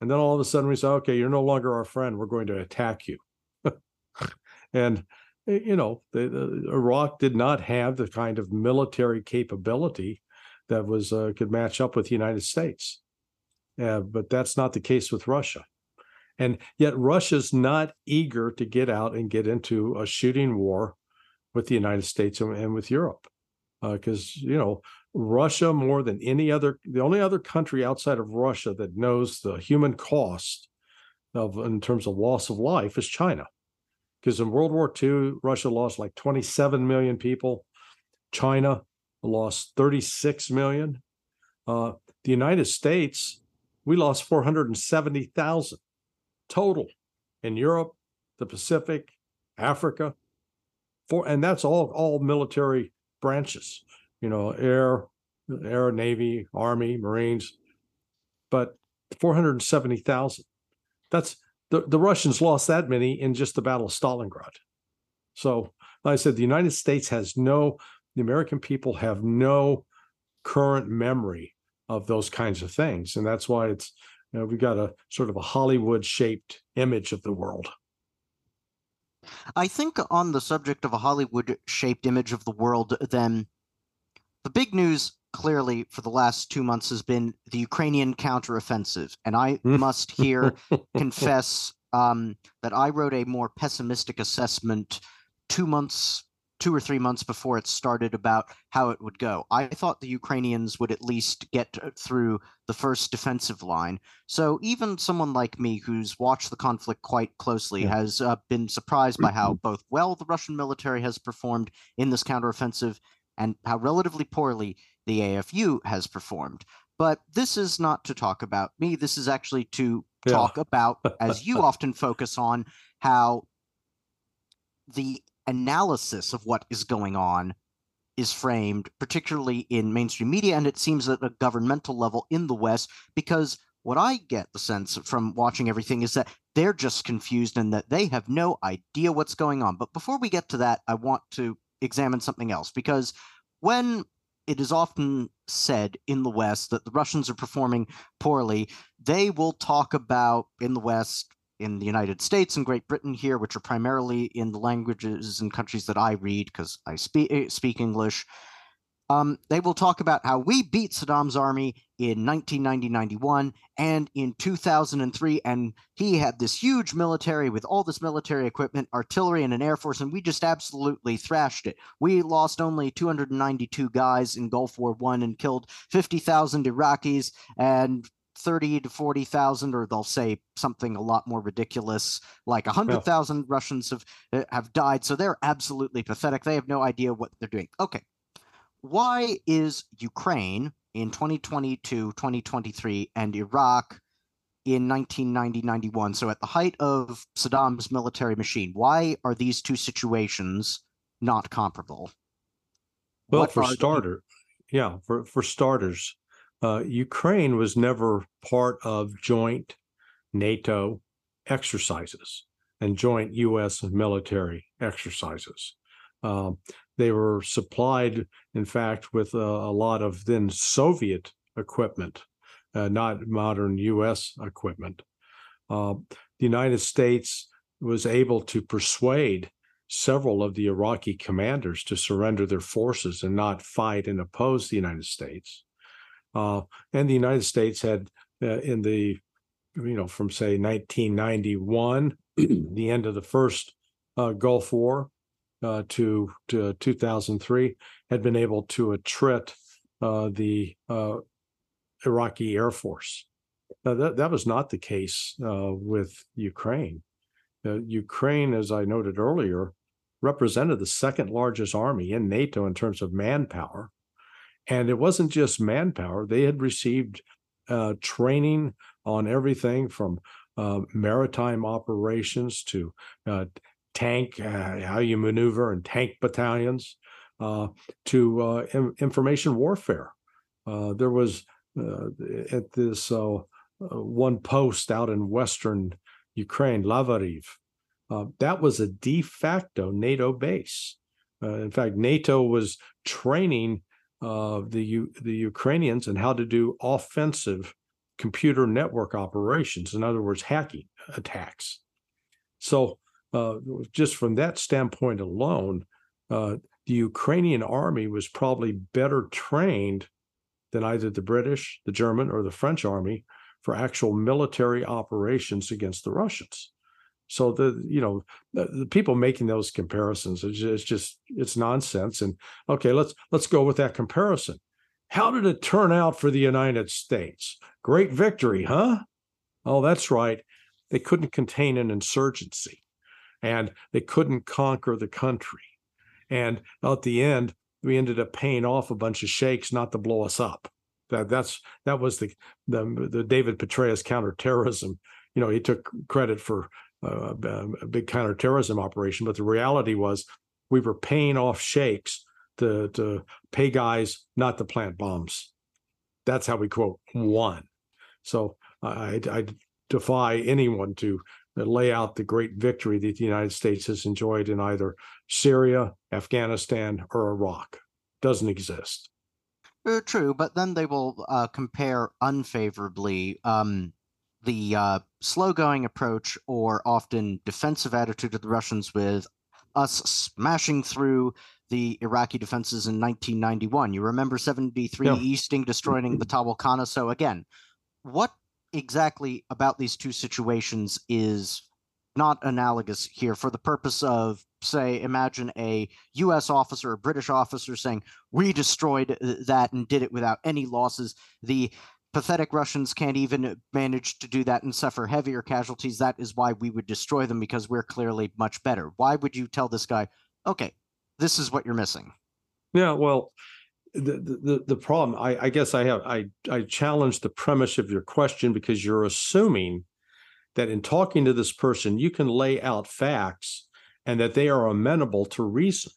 And then all of a sudden we say, okay, you're no longer our friend. We're going to attack you. *laughs* and, eh, you know, the, the, Iraq did not have the kind of military capability that was uh, could match up with the United States. Uh, but that's not the case with Russia. And yet Russia's not eager to get out and get into a shooting war with the United States and, and with Europe. Because, uh, you know, Russia more than any other, the only other country outside of Russia that knows the human cost of in terms of loss of life is China. Because in World War II, Russia lost like 27 million people. China lost 36 million. Uh, the United States, we lost 470,000 total in Europe, the Pacific, Africa, for and that's all all military branches you know, air, air, navy, army, marines, but 470,000. That's the, the Russians lost that many in just the Battle of Stalingrad. So, like I said, the United States has no, the American people have no current memory of those kinds of things. And that's why it's, you know, we've got a sort of a Hollywood shaped image of the world. I think on the subject of a Hollywood shaped image of the world, then the big news clearly for the last two months has been the Ukrainian counteroffensive. And I Hmm. must here *laughs* confess um, that I wrote a more pessimistic assessment two months, two or three months before it started about how it would go. I thought the Ukrainians would at least get uh, through the first defensive line. So even someone like me, who's watched the conflict quite closely, Yeah. has uh, been surprised by how *clears throat* both well the Russian military has performed in this counteroffensive and how relatively poorly the AFU has performed. But this is not to talk about me. This is actually to Yeah. talk about, as you *laughs* often focus on, how the analysis of what is going on is framed, particularly in mainstream media, and it seems at a governmental level in the West, because what I get the sense from watching everything is that they're just confused and that they have no idea what's going on. But before we get to that, I want to examine something else because when it is often said in the West that the Russians are performing poorly, they will talk about in the West, in the United States and Great Britain here, which are primarily in the languages and countries that I read because I speak speak English. Um, they will talk about how we beat Saddam's army in 1990-91 and in 2003, and he had this huge military with all this military equipment, artillery, and an air force, and we just absolutely thrashed it. We lost only 292 guys in Gulf War One and killed 50,000 Iraqis and 30 to 40,000 or they'll say something a lot more ridiculous like 100,000 Russians have uh, have died. So they're absolutely pathetic. They have no idea what they're doing. Okay why is Ukraine in 2022 2023 and Iraq in 1990 91 so at the height of Saddam's military machine why are these two situations not comparable Well, What for starter, yeah, for for starters, uh, Ukraine was never part of joint NATO exercises and joint U.S. military exercises. Um, they were supplied, in fact, with a, a lot of then Soviet equipment, uh, not modern U.S. equipment. Uh, the United States was able to persuade several of the Iraqi commanders to surrender their forces and not fight and oppose the United States. Uh, and the United States had, uh, in the, you know, from say 1991, the end of the first uh, Gulf War, uh, to to 2003, had been able to attrit uh, the uh, Iraqi Air Force. Now, that that was not the case uh, with Ukraine. Uh, Ukraine, as I noted earlier, represented the second largest army in NATO in terms of manpower. And it wasn't just manpower, they had received uh, training on everything from maritime operations to tank, uh, how you maneuver and tank battalions, uh, to uh, in- information warfare. Uh, there was uh, at this one post out in Western Ukraine, Yavoriv, that was a de facto NATO base. In fact, NATO was training the U- the Ukrainians in how to do offensive computer network operations. In other words, hacking attacks. So, uh, just from that standpoint alone, uh, the Ukrainian army was probably better trained than either the British, the German, or the French army for actual military operations against the Russians. So the you know the, the people making those comparisons is just, it's just it's nonsense. And okay, let's let's go with that comparison. How did it turn out for the United States? Great victory, huh? Oh, that's right. They couldn't contain an insurgency, and they couldn't conquer the country. And at the end, we ended up paying off a bunch of sheiks not to blow us up. That that's that was the the, the David Petraeus counterterrorism. You know, he took credit for uh, a big counterterrorism operation, but the reality was we were paying off sheiks to to pay guys not to plant bombs. That's how we quote won. So I, I defy anyone to that lay out the great victory that the United States has enjoyed in either Syria, Afghanistan, or Iraq. Doesn't exist. Uh, true, but then they will uh, compare unfavorably um, the uh, slow going approach or often defensive attitude of the Russians with us smashing through the Iraqi defenses in 1991. You remember 73 Yeah. Easting destroying the Tawal So again, what exactly about these two situations is not analogous here for the purpose of say imagine a US officer or British officer saying we destroyed that and did it without any losses. The pathetic Russians can't even manage to do that and suffer heavier casualties. That is why we would destroy them because we're clearly much better. Why would you tell this guy okay this is what you're missing? Yeah, well, the the the, problem, I, I guess I have I I challenge the premise of your question because you're assuming that in talking to this person, you can lay out facts and that they are amenable to reason.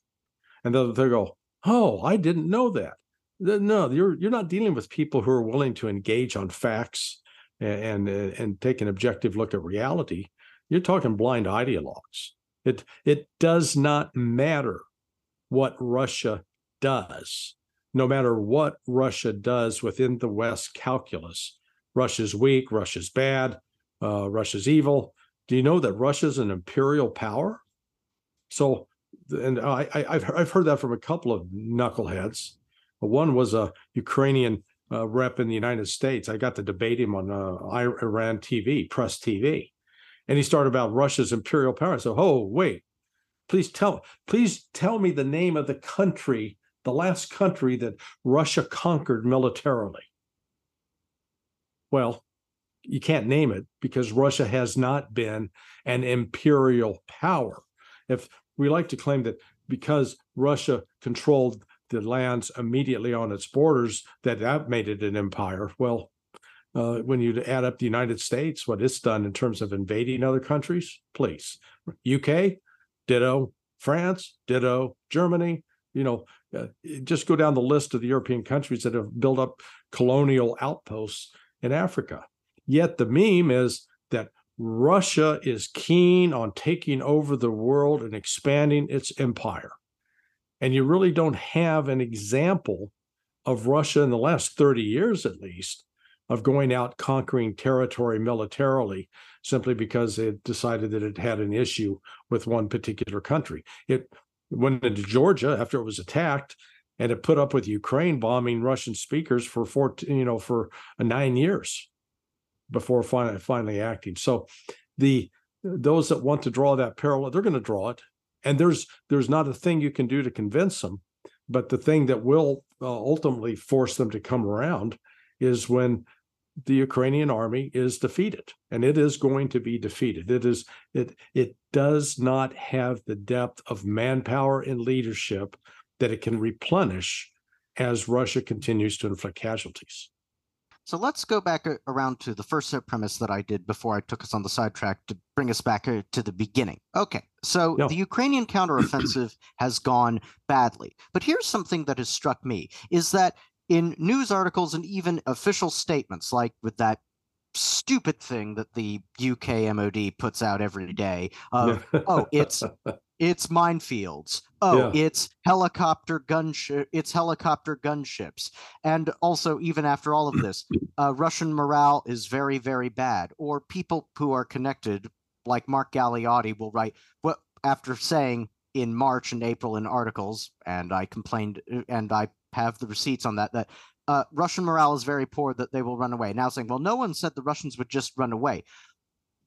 And they'll they go, Oh, I didn't know that. No, you're you're not dealing with people who are willing to engage on facts and and, and take an objective look at reality. You're talking blind ideologues. It it does not matter what Russia does. No matter what Russia does within the West calculus, Russia's weak, Russia's bad, uh, Russia's evil. Do you know that Russia's an imperial power? So, and I, I've I've heard that from a couple of knuckleheads. One was a Ukrainian uh, rep in the United States. I got to debate him on uh, Iran TV, Press TV, and he started about Russia's imperial power. So, oh wait, please tell please tell me the name of the country the last country that russia conquered militarily. Well you can't name it because russia has not been an imperial power. If we like to claim that because russia controlled the lands immediately on its borders that that made it an empire well uh, when you add up the united states what it's done in terms of invading other countries please. Uk ditto. France, ditto. Germany. You know, uh, just go down the list of the European countries that have built up colonial outposts in Africa. Yet the meme is that Russia is keen on taking over the world and expanding its empire. And you really don't have an example of Russia in the last 30 years, at least, of going out conquering territory militarily simply because it decided that it had an issue with one particular country. It went into Georgia after it was attacked, and it put up with Ukraine bombing Russian speakers for 14, you know, for nine years before finally finally acting. So the those that want to draw that parallel, they're going to draw it, and there's there's not a thing you can do to convince them. But the thing that will uh, ultimately force them to come around is when the Ukrainian army is defeated, and it is going to be defeated. It is it it does not have the depth of manpower and leadership that it can replenish as Russia continues to inflict casualties. So let's go back around to the first premise that I did before I took us on the sidetrack to bring us back uh, to the beginning. Okay, so Yeah. the Ukrainian counteroffensive *clears throat* has gone badly. But here's something that has struck me is that in news articles and even official statements, like with that stupid thing that the UK MOD puts out every day of *laughs* oh, it's it's minefields. Oh, Yeah. it's helicopter gunship. It's helicopter gunships. And also, even after all of this, *clears throat* uh, Russian morale is very, very bad. Or people who are connected, like Mark Galeotti, will write what after saying in March and April in articles, and I complained, uh, and I have the receipts on that that. Uh, Russian morale is very poor that they will run away. Now saying, well, no one said the Russians would just run away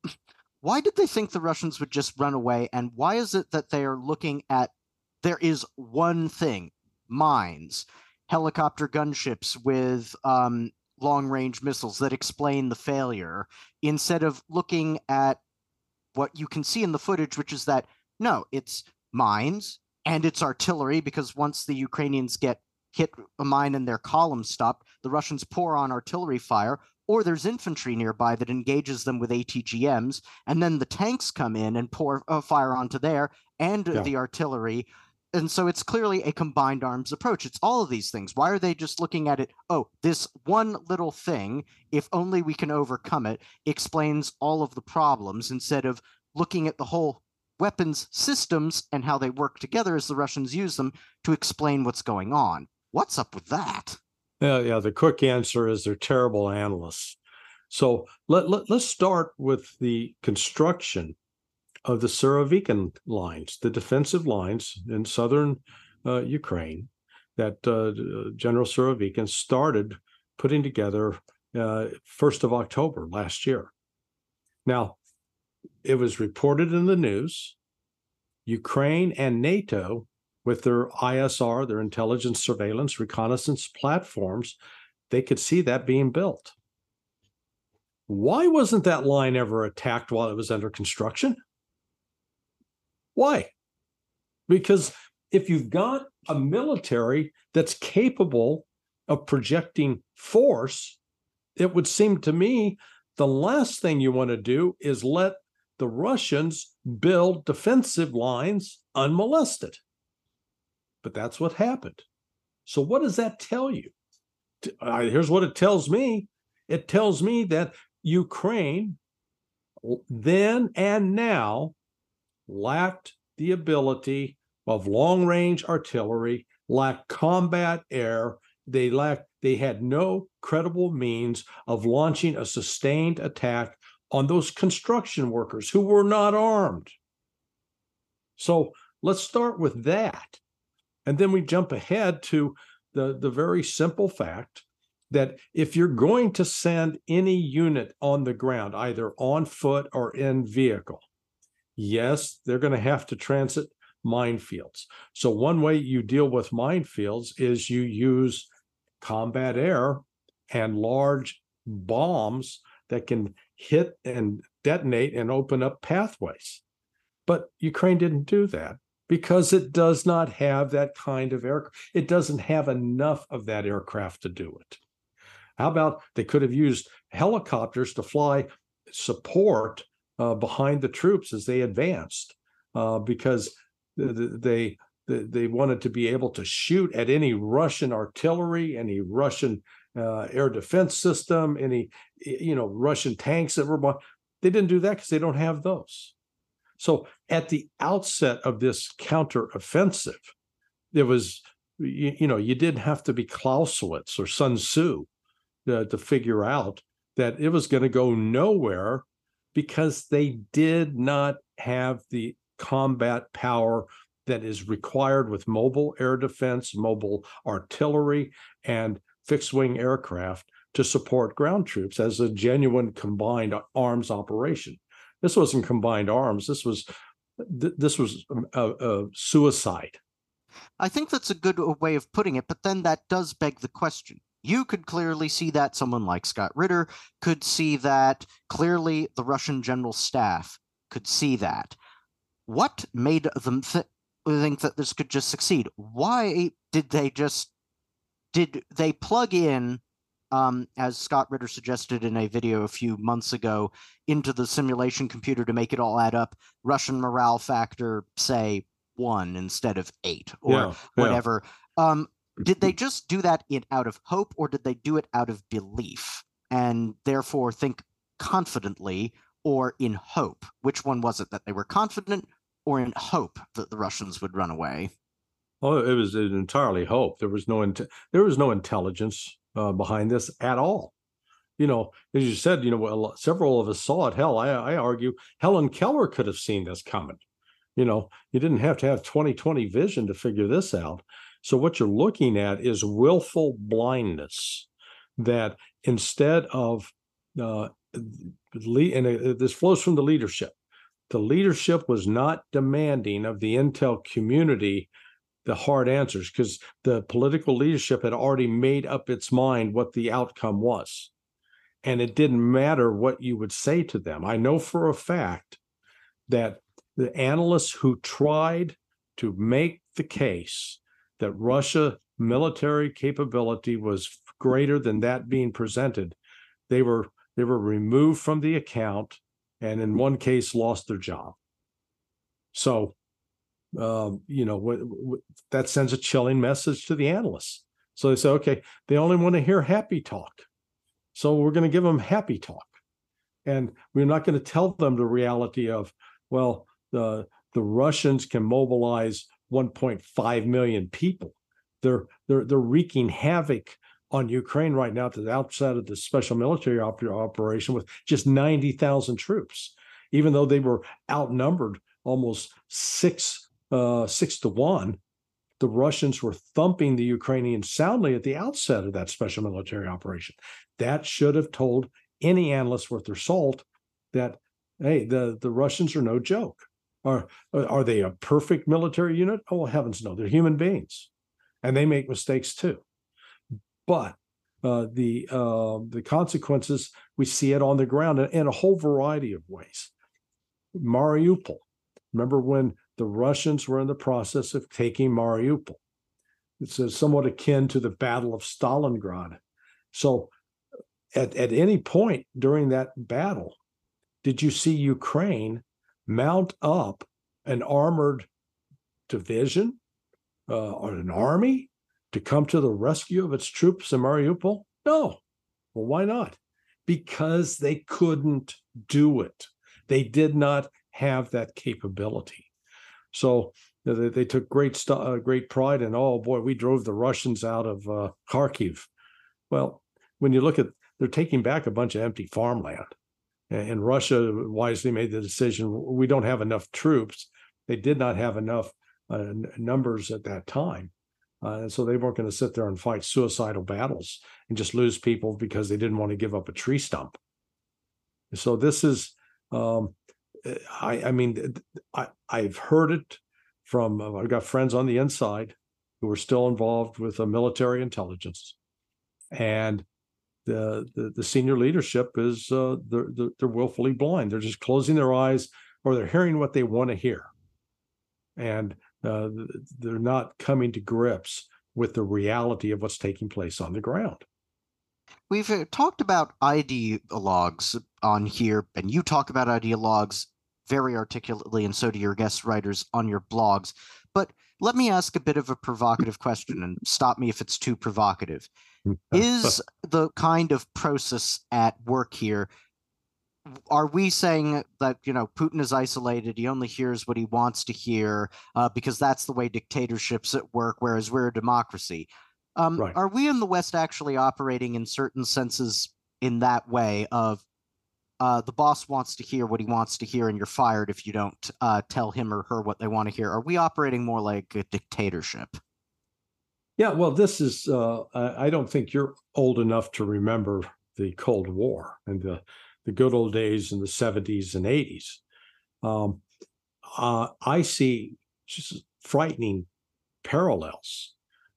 *clears throat* why did they think the Russians would just run away? And why is it that they are looking at there is one thing mines, helicopter gunships with um, long range missiles that explain the failure instead of looking at what you can see in the footage, which is that no, it's mines and it's artillery because once the Ukrainians get hit a mine and their column stopped, the Russians pour on artillery fire, or there's infantry nearby that engages them with ATGMs, and then the tanks come in and pour uh, fire onto there and Yeah. the artillery. and so it's clearly a combined arms approach. It's all of these things. Why are they just looking at it? Oh, this one little thing, if only we can overcome it, explains all of the problems instead of looking at the whole weapons systems and how they work together as the Russians use them to explain what's going on. What's up with that? Yeah, yeah. The quick answer is they're terrible analysts. So let, let, us start with the construction of the Surovikin lines, the defensive lines in southern uh, Ukraine that uh, General Surovikin started putting together uh, 1st of October last year. Now, it was reported in the news Ukraine and NATO, with their ISR, their intelligence surveillance reconnaissance platforms, they could see that being built. Why wasn't that line ever attacked while it was under construction? Why? Because if you've got a military that's capable of projecting force, it would seem to me the last thing you want to do is let the Russians build defensive lines unmolested. But that's what happened. So, what does that tell you? Here's what it tells me it tells me that Ukraine, then and now, lacked the ability of long range artillery, lacked combat air. They lacked, they had no credible means of launching a sustained attack on those construction workers who were not armed. So let's start with that. And then we jump ahead to the, the very simple fact that if you're going to send any unit on the ground, either on foot or in vehicle, yes, they're going to have to transit minefields. So, one way you deal with minefields is you use combat air and large bombs that can hit and detonate and open up pathways. But Ukraine didn't do that because it does not have that kind of air. It doesn't have enough of that aircraft to do it. How about they could have used helicopters to fly support uh, behind the troops as they advanced, uh, because they they wanted to be able to shoot at any Russian artillery, any Russian uh, air defense system, any you know Russian tanks that were. They didn't do that because they don't have those. So at the outset of this counteroffensive, there was you, you know you didn't have to be Clausewitz or Sun Tzu uh, to figure out that it was going to go nowhere because they did not have the combat power that is required with mobile air defense, mobile artillery, and fixed wing aircraft to support ground troops as a genuine combined arms operation. This wasn't combined arms. This was this was a, a suicide. I think that's a good uh, way of putting it, but then that does beg the question. You could clearly see that someone like Scott Ritter could see that. Clearly, the Russian general staff could see that. What made them th- think that this could just succeed? Why did they just did they plug in um, as Scott Ritter suggested in a video a few months ago, into the simulation computer to make it all add up, Russian morale factor, say, one instead of eight or yeah, whatever. Yeah. Um, did they *clears throat* just do that in out of hope or did they do it out of belief and therefore think confidently or in hope? Which one was it that they were confident or in hope that the Russians would run away? Oh, it was entirely hope. There was no there was no intelligence uh, behind this at all. You know, as you said, you know, several of us saw it. Hell, I, I argue Helen Keller could have seen this coming. You know, you didn't have to have 2020 vision to figure this out. So what you're looking at is willful blindness that instead of uh, and this flows from the leadership. The leadership was not demanding of the intel community the hard answers because the political leadership had already made up its mind what the outcome was. And it didn't matter what you would say to them. I know for a fact that the analysts who tried to make the case that Russia military capability was greater than that being presented, they were they were removed from the account and in one case lost their job. So um, you know, that sends a chilling message to the analysts. So they say, okay, they only want to hear happy talk. So we're going to give them happy talk. And we're not going to tell them the reality of, well, the the Russians can mobilize 1.5 million people. They're they're they're wreaking havoc on Ukraine right now to the outside of the special military op- operation with just 90,000 troops, even though they were outnumbered almost six uh, six to one. The Russians were thumping the Ukrainians soundly at the outset of that special military operation. That should have told any analyst worth their salt that hey, the the Russians are no joke. Are are they a perfect military unit? Oh heavens no, they're human beings, and they make mistakes too. But uh, the uh, the consequences we see it on the ground in, in a whole variety of ways. Mariupol. Remember when the Russians were in the process of taking Mariupol? It's somewhat akin to the Battle of Stalingrad. So, at, at any point during that battle, did you see Ukraine mount up an armored division uh, or an army to come to the rescue of its troops in Mariupol? No. Well, why not? Because they couldn't do it. They did not have that capability. So they, they took great st- uh, great pride in. Oh boy, we drove the Russians out of uh, Kharkiv. Well, when you look at, they're taking back a bunch of empty farmland, and Russia wisely made the decision: we don't have enough troops. They did not have enough uh, n- numbers at that time. Uh, and so they weren't going to sit there and fight suicidal battles and just lose people because they didn't want to give up a tree stump. So this is, um, I, I mean, I, I've heard it from, uh, I've got friends on the inside who are still involved with military intelligence. And the, the, the senior leadership is, uh, they're, they're, they're willfully blind. They're just closing their eyes or they're hearing what they want to hear. And uh, they're not coming to grips with the reality of what's taking place on the ground. We've uh, talked about ideologues on here, and you talk about ideologues very articulately, and so do your guest writers on your blogs. But let me ask a bit of a provocative question, and stop me if it's too provocative. *laughs* Is the kind of process at work here are we saying that you know Putin is isolated? He only hears what he wants to hear uh, because that's the way dictatorships at work, whereas we're a democracy. Um, Right. Are we in the West actually operating in certain senses in that way of uh, the boss wants to hear what he wants to hear, and you're fired if you don't uh, tell him or her what they want to hear? Are we operating more like a dictatorship? Yeah, well, this is, uh, I don't think you're old enough to remember the Cold War and the, the good old days in the 70s and 80s. Um, uh, I see just frightening parallels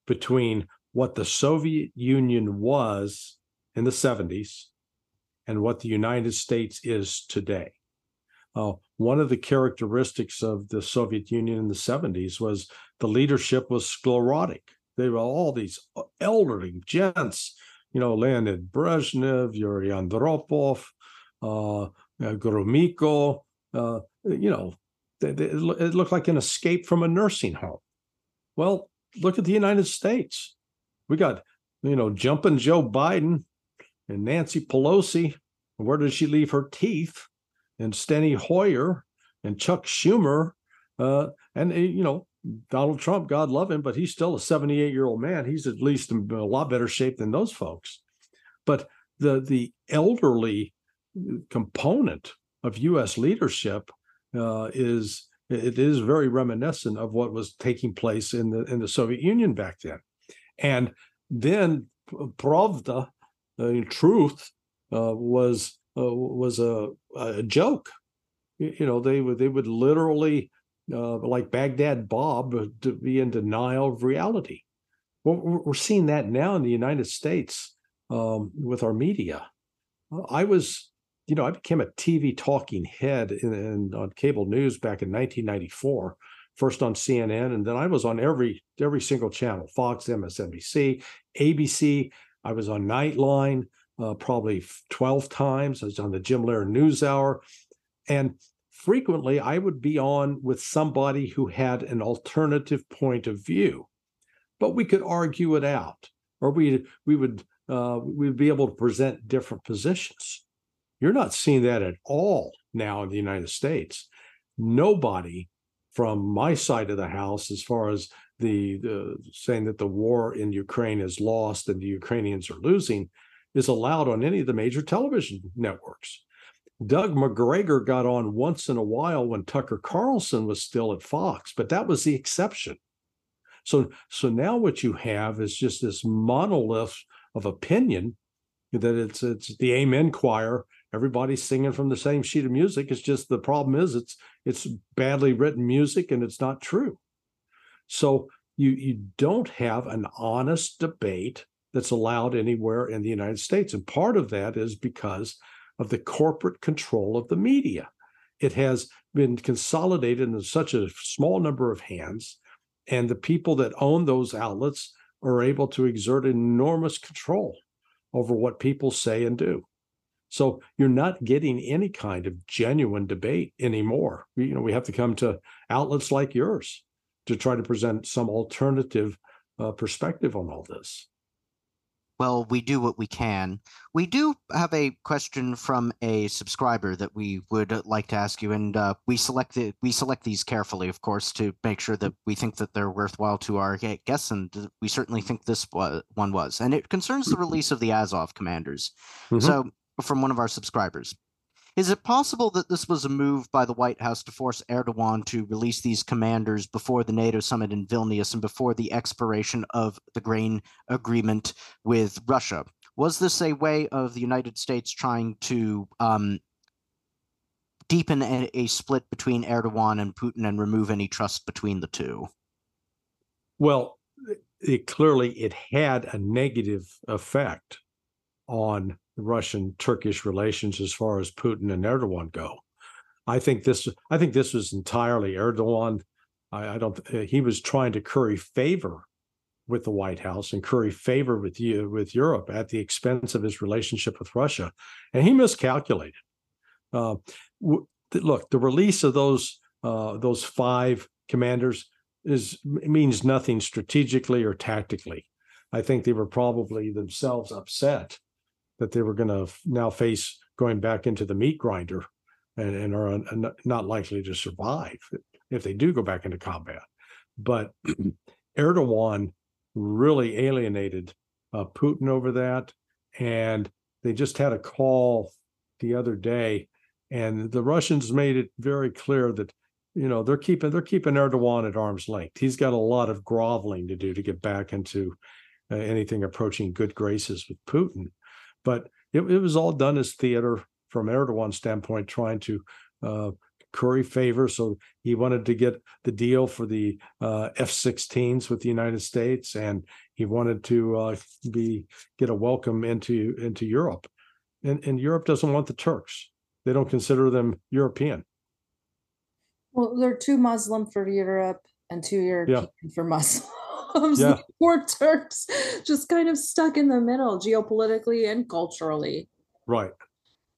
between what the Soviet Union was in the 70s and what the United States is today. Uh, one of the characteristics of the Soviet Union in the 70s was the leadership was sclerotic. They were all these elderly gents, you know, Leonid Brezhnev, Yuri Andropov, uh, uh, Gromyko, uh, you know, they, they, it looked like an escape from a nursing home. Well, look at the United States. We got, you know, jumping Joe Biden and Nancy Pelosi. Where did she leave her teeth? And Steny Hoyer and Chuck Schumer, uh, and uh, you know Donald Trump. God love him, but he's still a 78 year old man. He's at least in a lot better shape than those folks. But the the elderly component of U.S. leadership uh, is it is very reminiscent of what was taking place in the in the Soviet Union back then, and then Pravda, truth, uh, was uh, was a, a joke. You know, they would they would literally, uh, like Baghdad Bob, to be in denial of reality. Well, we're we're seeing that now in the United States um, with our media. I was, you know, I became a TV talking head in, in on cable news back in 1994. First on CNN, and then I was on every every single channel: Fox, MSNBC, ABC. I was on Nightline uh, probably 12 times. I was on the Jim Lehrer News Hour. And frequently I would be on with somebody who had an alternative point of view, but we could argue it out, or we we would uh, we'd be able to present different positions. You're not seeing that at all now in the United States. Nobody from my side of the house, as far as the, the saying that the war in Ukraine is lost and the Ukrainians are losing, is allowed on any of the major television networks. Doug Macgregor got on once in a while when Tucker Carlson was still at Fox, but that was the exception. So, so now what you have is just this monolith of opinion that it's it's the Amen choir. Everybody's singing from the same sheet of music. It's just the problem is it's it's badly written music and it's not true. So you you don't have an honest debate that's allowed anywhere in the United States, and part of that is because of the corporate control of the media. It has been consolidated in such a small number of hands, and the people that own those outlets are able to exert enormous control over what people say and do. So you're not getting any kind of genuine debate anymore. You know, we have to come to outlets like yours to try to present some alternative uh, perspective on all this well, we do what we can. We do have a question from a subscriber that we would like to ask you, and uh, we select the, we select these carefully, of course, to make sure that we think that they're worthwhile to our guests, and we certainly think this one was. And it concerns the release of the Azov commanders. Mm-hmm. So, from one of our subscribers, is it possible that this was a move by the White House to force Erdogan to release these commanders before the NATO summit in Vilnius and before the expiration of the grain agreement with Russia? Was this a way of the United States trying to um, deepen a, a split between Erdogan and Putin and remove any trust between the two? Well, it clearly it had a negative effect on Russian Turkish relations as far as Putin and Erdogan go. I think this I think this was entirely Erdogan. I, I don't he was trying to curry favor with the White House and curry favor with you with Europe at the expense of his relationship with Russia, and he miscalculated. Uh, w- look, the release of those uh, those five commanders is means nothing strategically or tactically. I think they were probably themselves upset that they were going to now face going back into the meat grinder and, and are not likely to survive if they do go back into combat. But *clears throat* Erdogan really alienated uh, Putin over that. And they just had a call the other day, and the Russians made it very clear that you know they're keeping they're keeping Erdogan at arm's length. He's got a lot of groveling to do to get back into uh, anything approaching good graces with Putin. But it, it was all done as theater from Erdogan's standpoint, trying to uh, curry favor. So he wanted to get the deal for the uh, F-16s with the United States, and he wanted to uh, be get a welcome into into Europe. And, and Europe doesn't want the Turks; they don't consider them European. Well, they're too Muslim for Europe and too European yeah. for Muslim comes yeah. *laughs* the poor Turks just kind of stuck in the middle geopolitically and culturally. Right.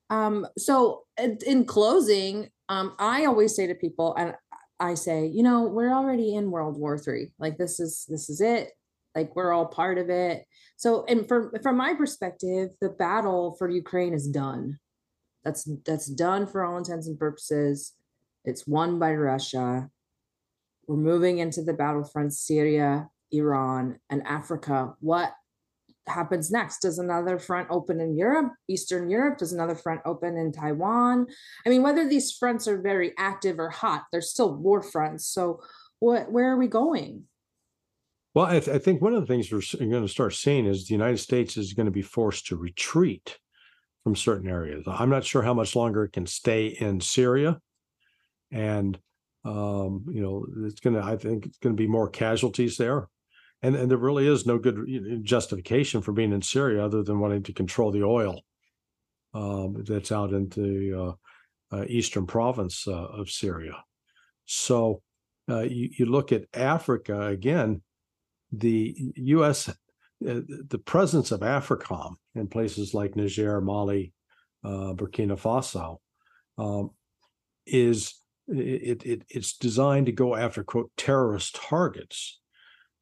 Um, so in closing, um, I always say to people, and I say, you know, we're already in World War Three. Like this is this is it. Like we're all part of it. So, and from from my perspective, the battle for Ukraine is done. That's that's done for all intents and purposes. It's won by Russia. We're moving into the battlefront Syria, Iran, and Africa, what happens next? Does another front open in Europe, Eastern Europe? Does another front open in Taiwan? I mean, whether these fronts are very active or hot, they're still war fronts. So, what? Where are we going? Well, I, th- I think one of the things we're going to start seeing is the United States is going to be forced to retreat from certain areas. I'm not sure how much longer it can stay in Syria, and um, you know, it's going to. I think it's going to be more casualties there and, and there really is no good justification for being in Syria other than wanting to control the oil um, that's out in the uh, uh, eastern province uh, of Syria. So uh, you, you look at Africa again, the U.S. Uh, the presence of AFRICOM in places like Niger, Mali, uh, Burkina Faso, um, is it, it it's designed to go after quote terrorist targets.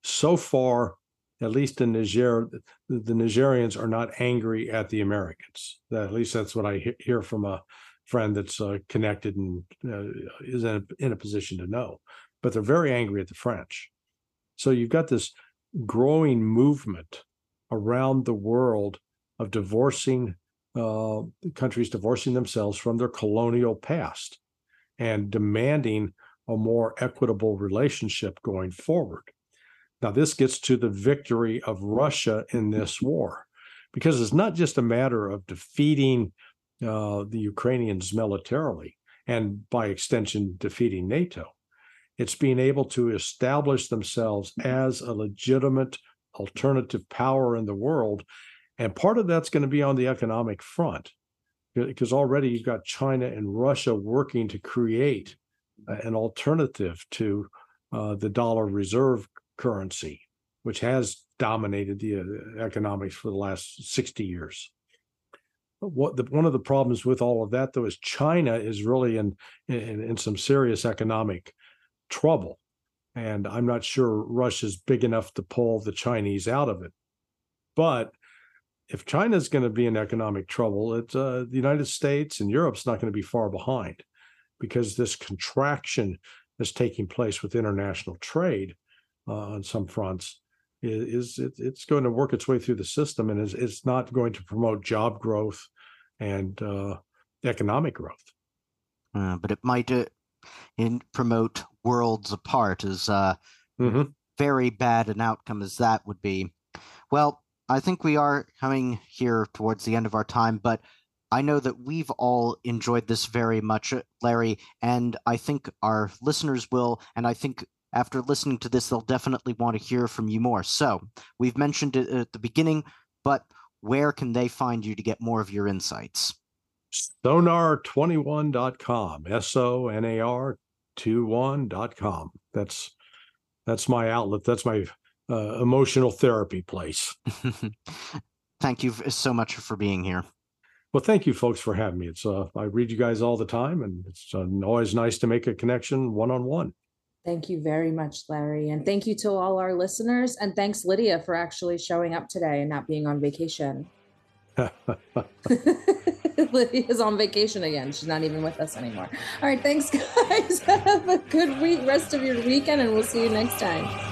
So far, at least in Niger, the, Nigerians are not angry at the Americans. At least that's what I hear from a friend that's uh, connected and uh, is in a, in a position to know. But they're very angry at the French. So you've got this growing movement around the world of divorcing uh, countries divorcing themselves from their colonial past and demanding a more equitable relationship going forward. Now, this gets to the victory of Russia in this war, because it's not just a matter of defeating uh, the Ukrainians militarily and by extension, defeating NATO. It's being able to establish themselves as a legitimate alternative power in the world. And part of that's going to be on the economic front, because already you've got China and Russia working to create an alternative to uh, the dollar reserve currency, which has dominated the uh, economics for the last 60 years. But What the, one of the problems with all of that, though, is China is really in, in, in some serious economic trouble. And I'm not sure Russia's big enough to pull the Chinese out of it. But if China's going to be in economic trouble, it's uh, the United States and Europe's not going to be far behind because this contraction that's taking place with international trade on some fronts is, is it, it's going to work its way through the system and is it's not going to promote job growth and uh, economic growth. Uh, but it might uh, in promote worlds apart as uh, mm-hmm. very bad an outcome as that would be. Well, I think we are coming here towards the end of our time, but I know that we've all enjoyed this very much, uh, Larry, and I think our listeners will. And I think after listening to this, they'll definitely want to hear from you more. So we've mentioned it at the beginning, but where can they find you to get more of your insights? Sonar21.com, S O N A R 21.com. That's that's my outlet. That's my uh, emotional therapy place. *laughs* thank you so much for being here. Well, thank you, folks, for having me. It's uh, I read you guys all the time, and it's uh, always nice to make a connection one on one. Thank you very much, Larry, and thank you to all our listeners, and thanks Lydia for actually showing up today and not being on vacation. *laughs* Lydia's on vacation again. She's not even with us anymore. All right, thanks, guys. *laughs* Have a good week, rest of your weekend, and we'll see you next time.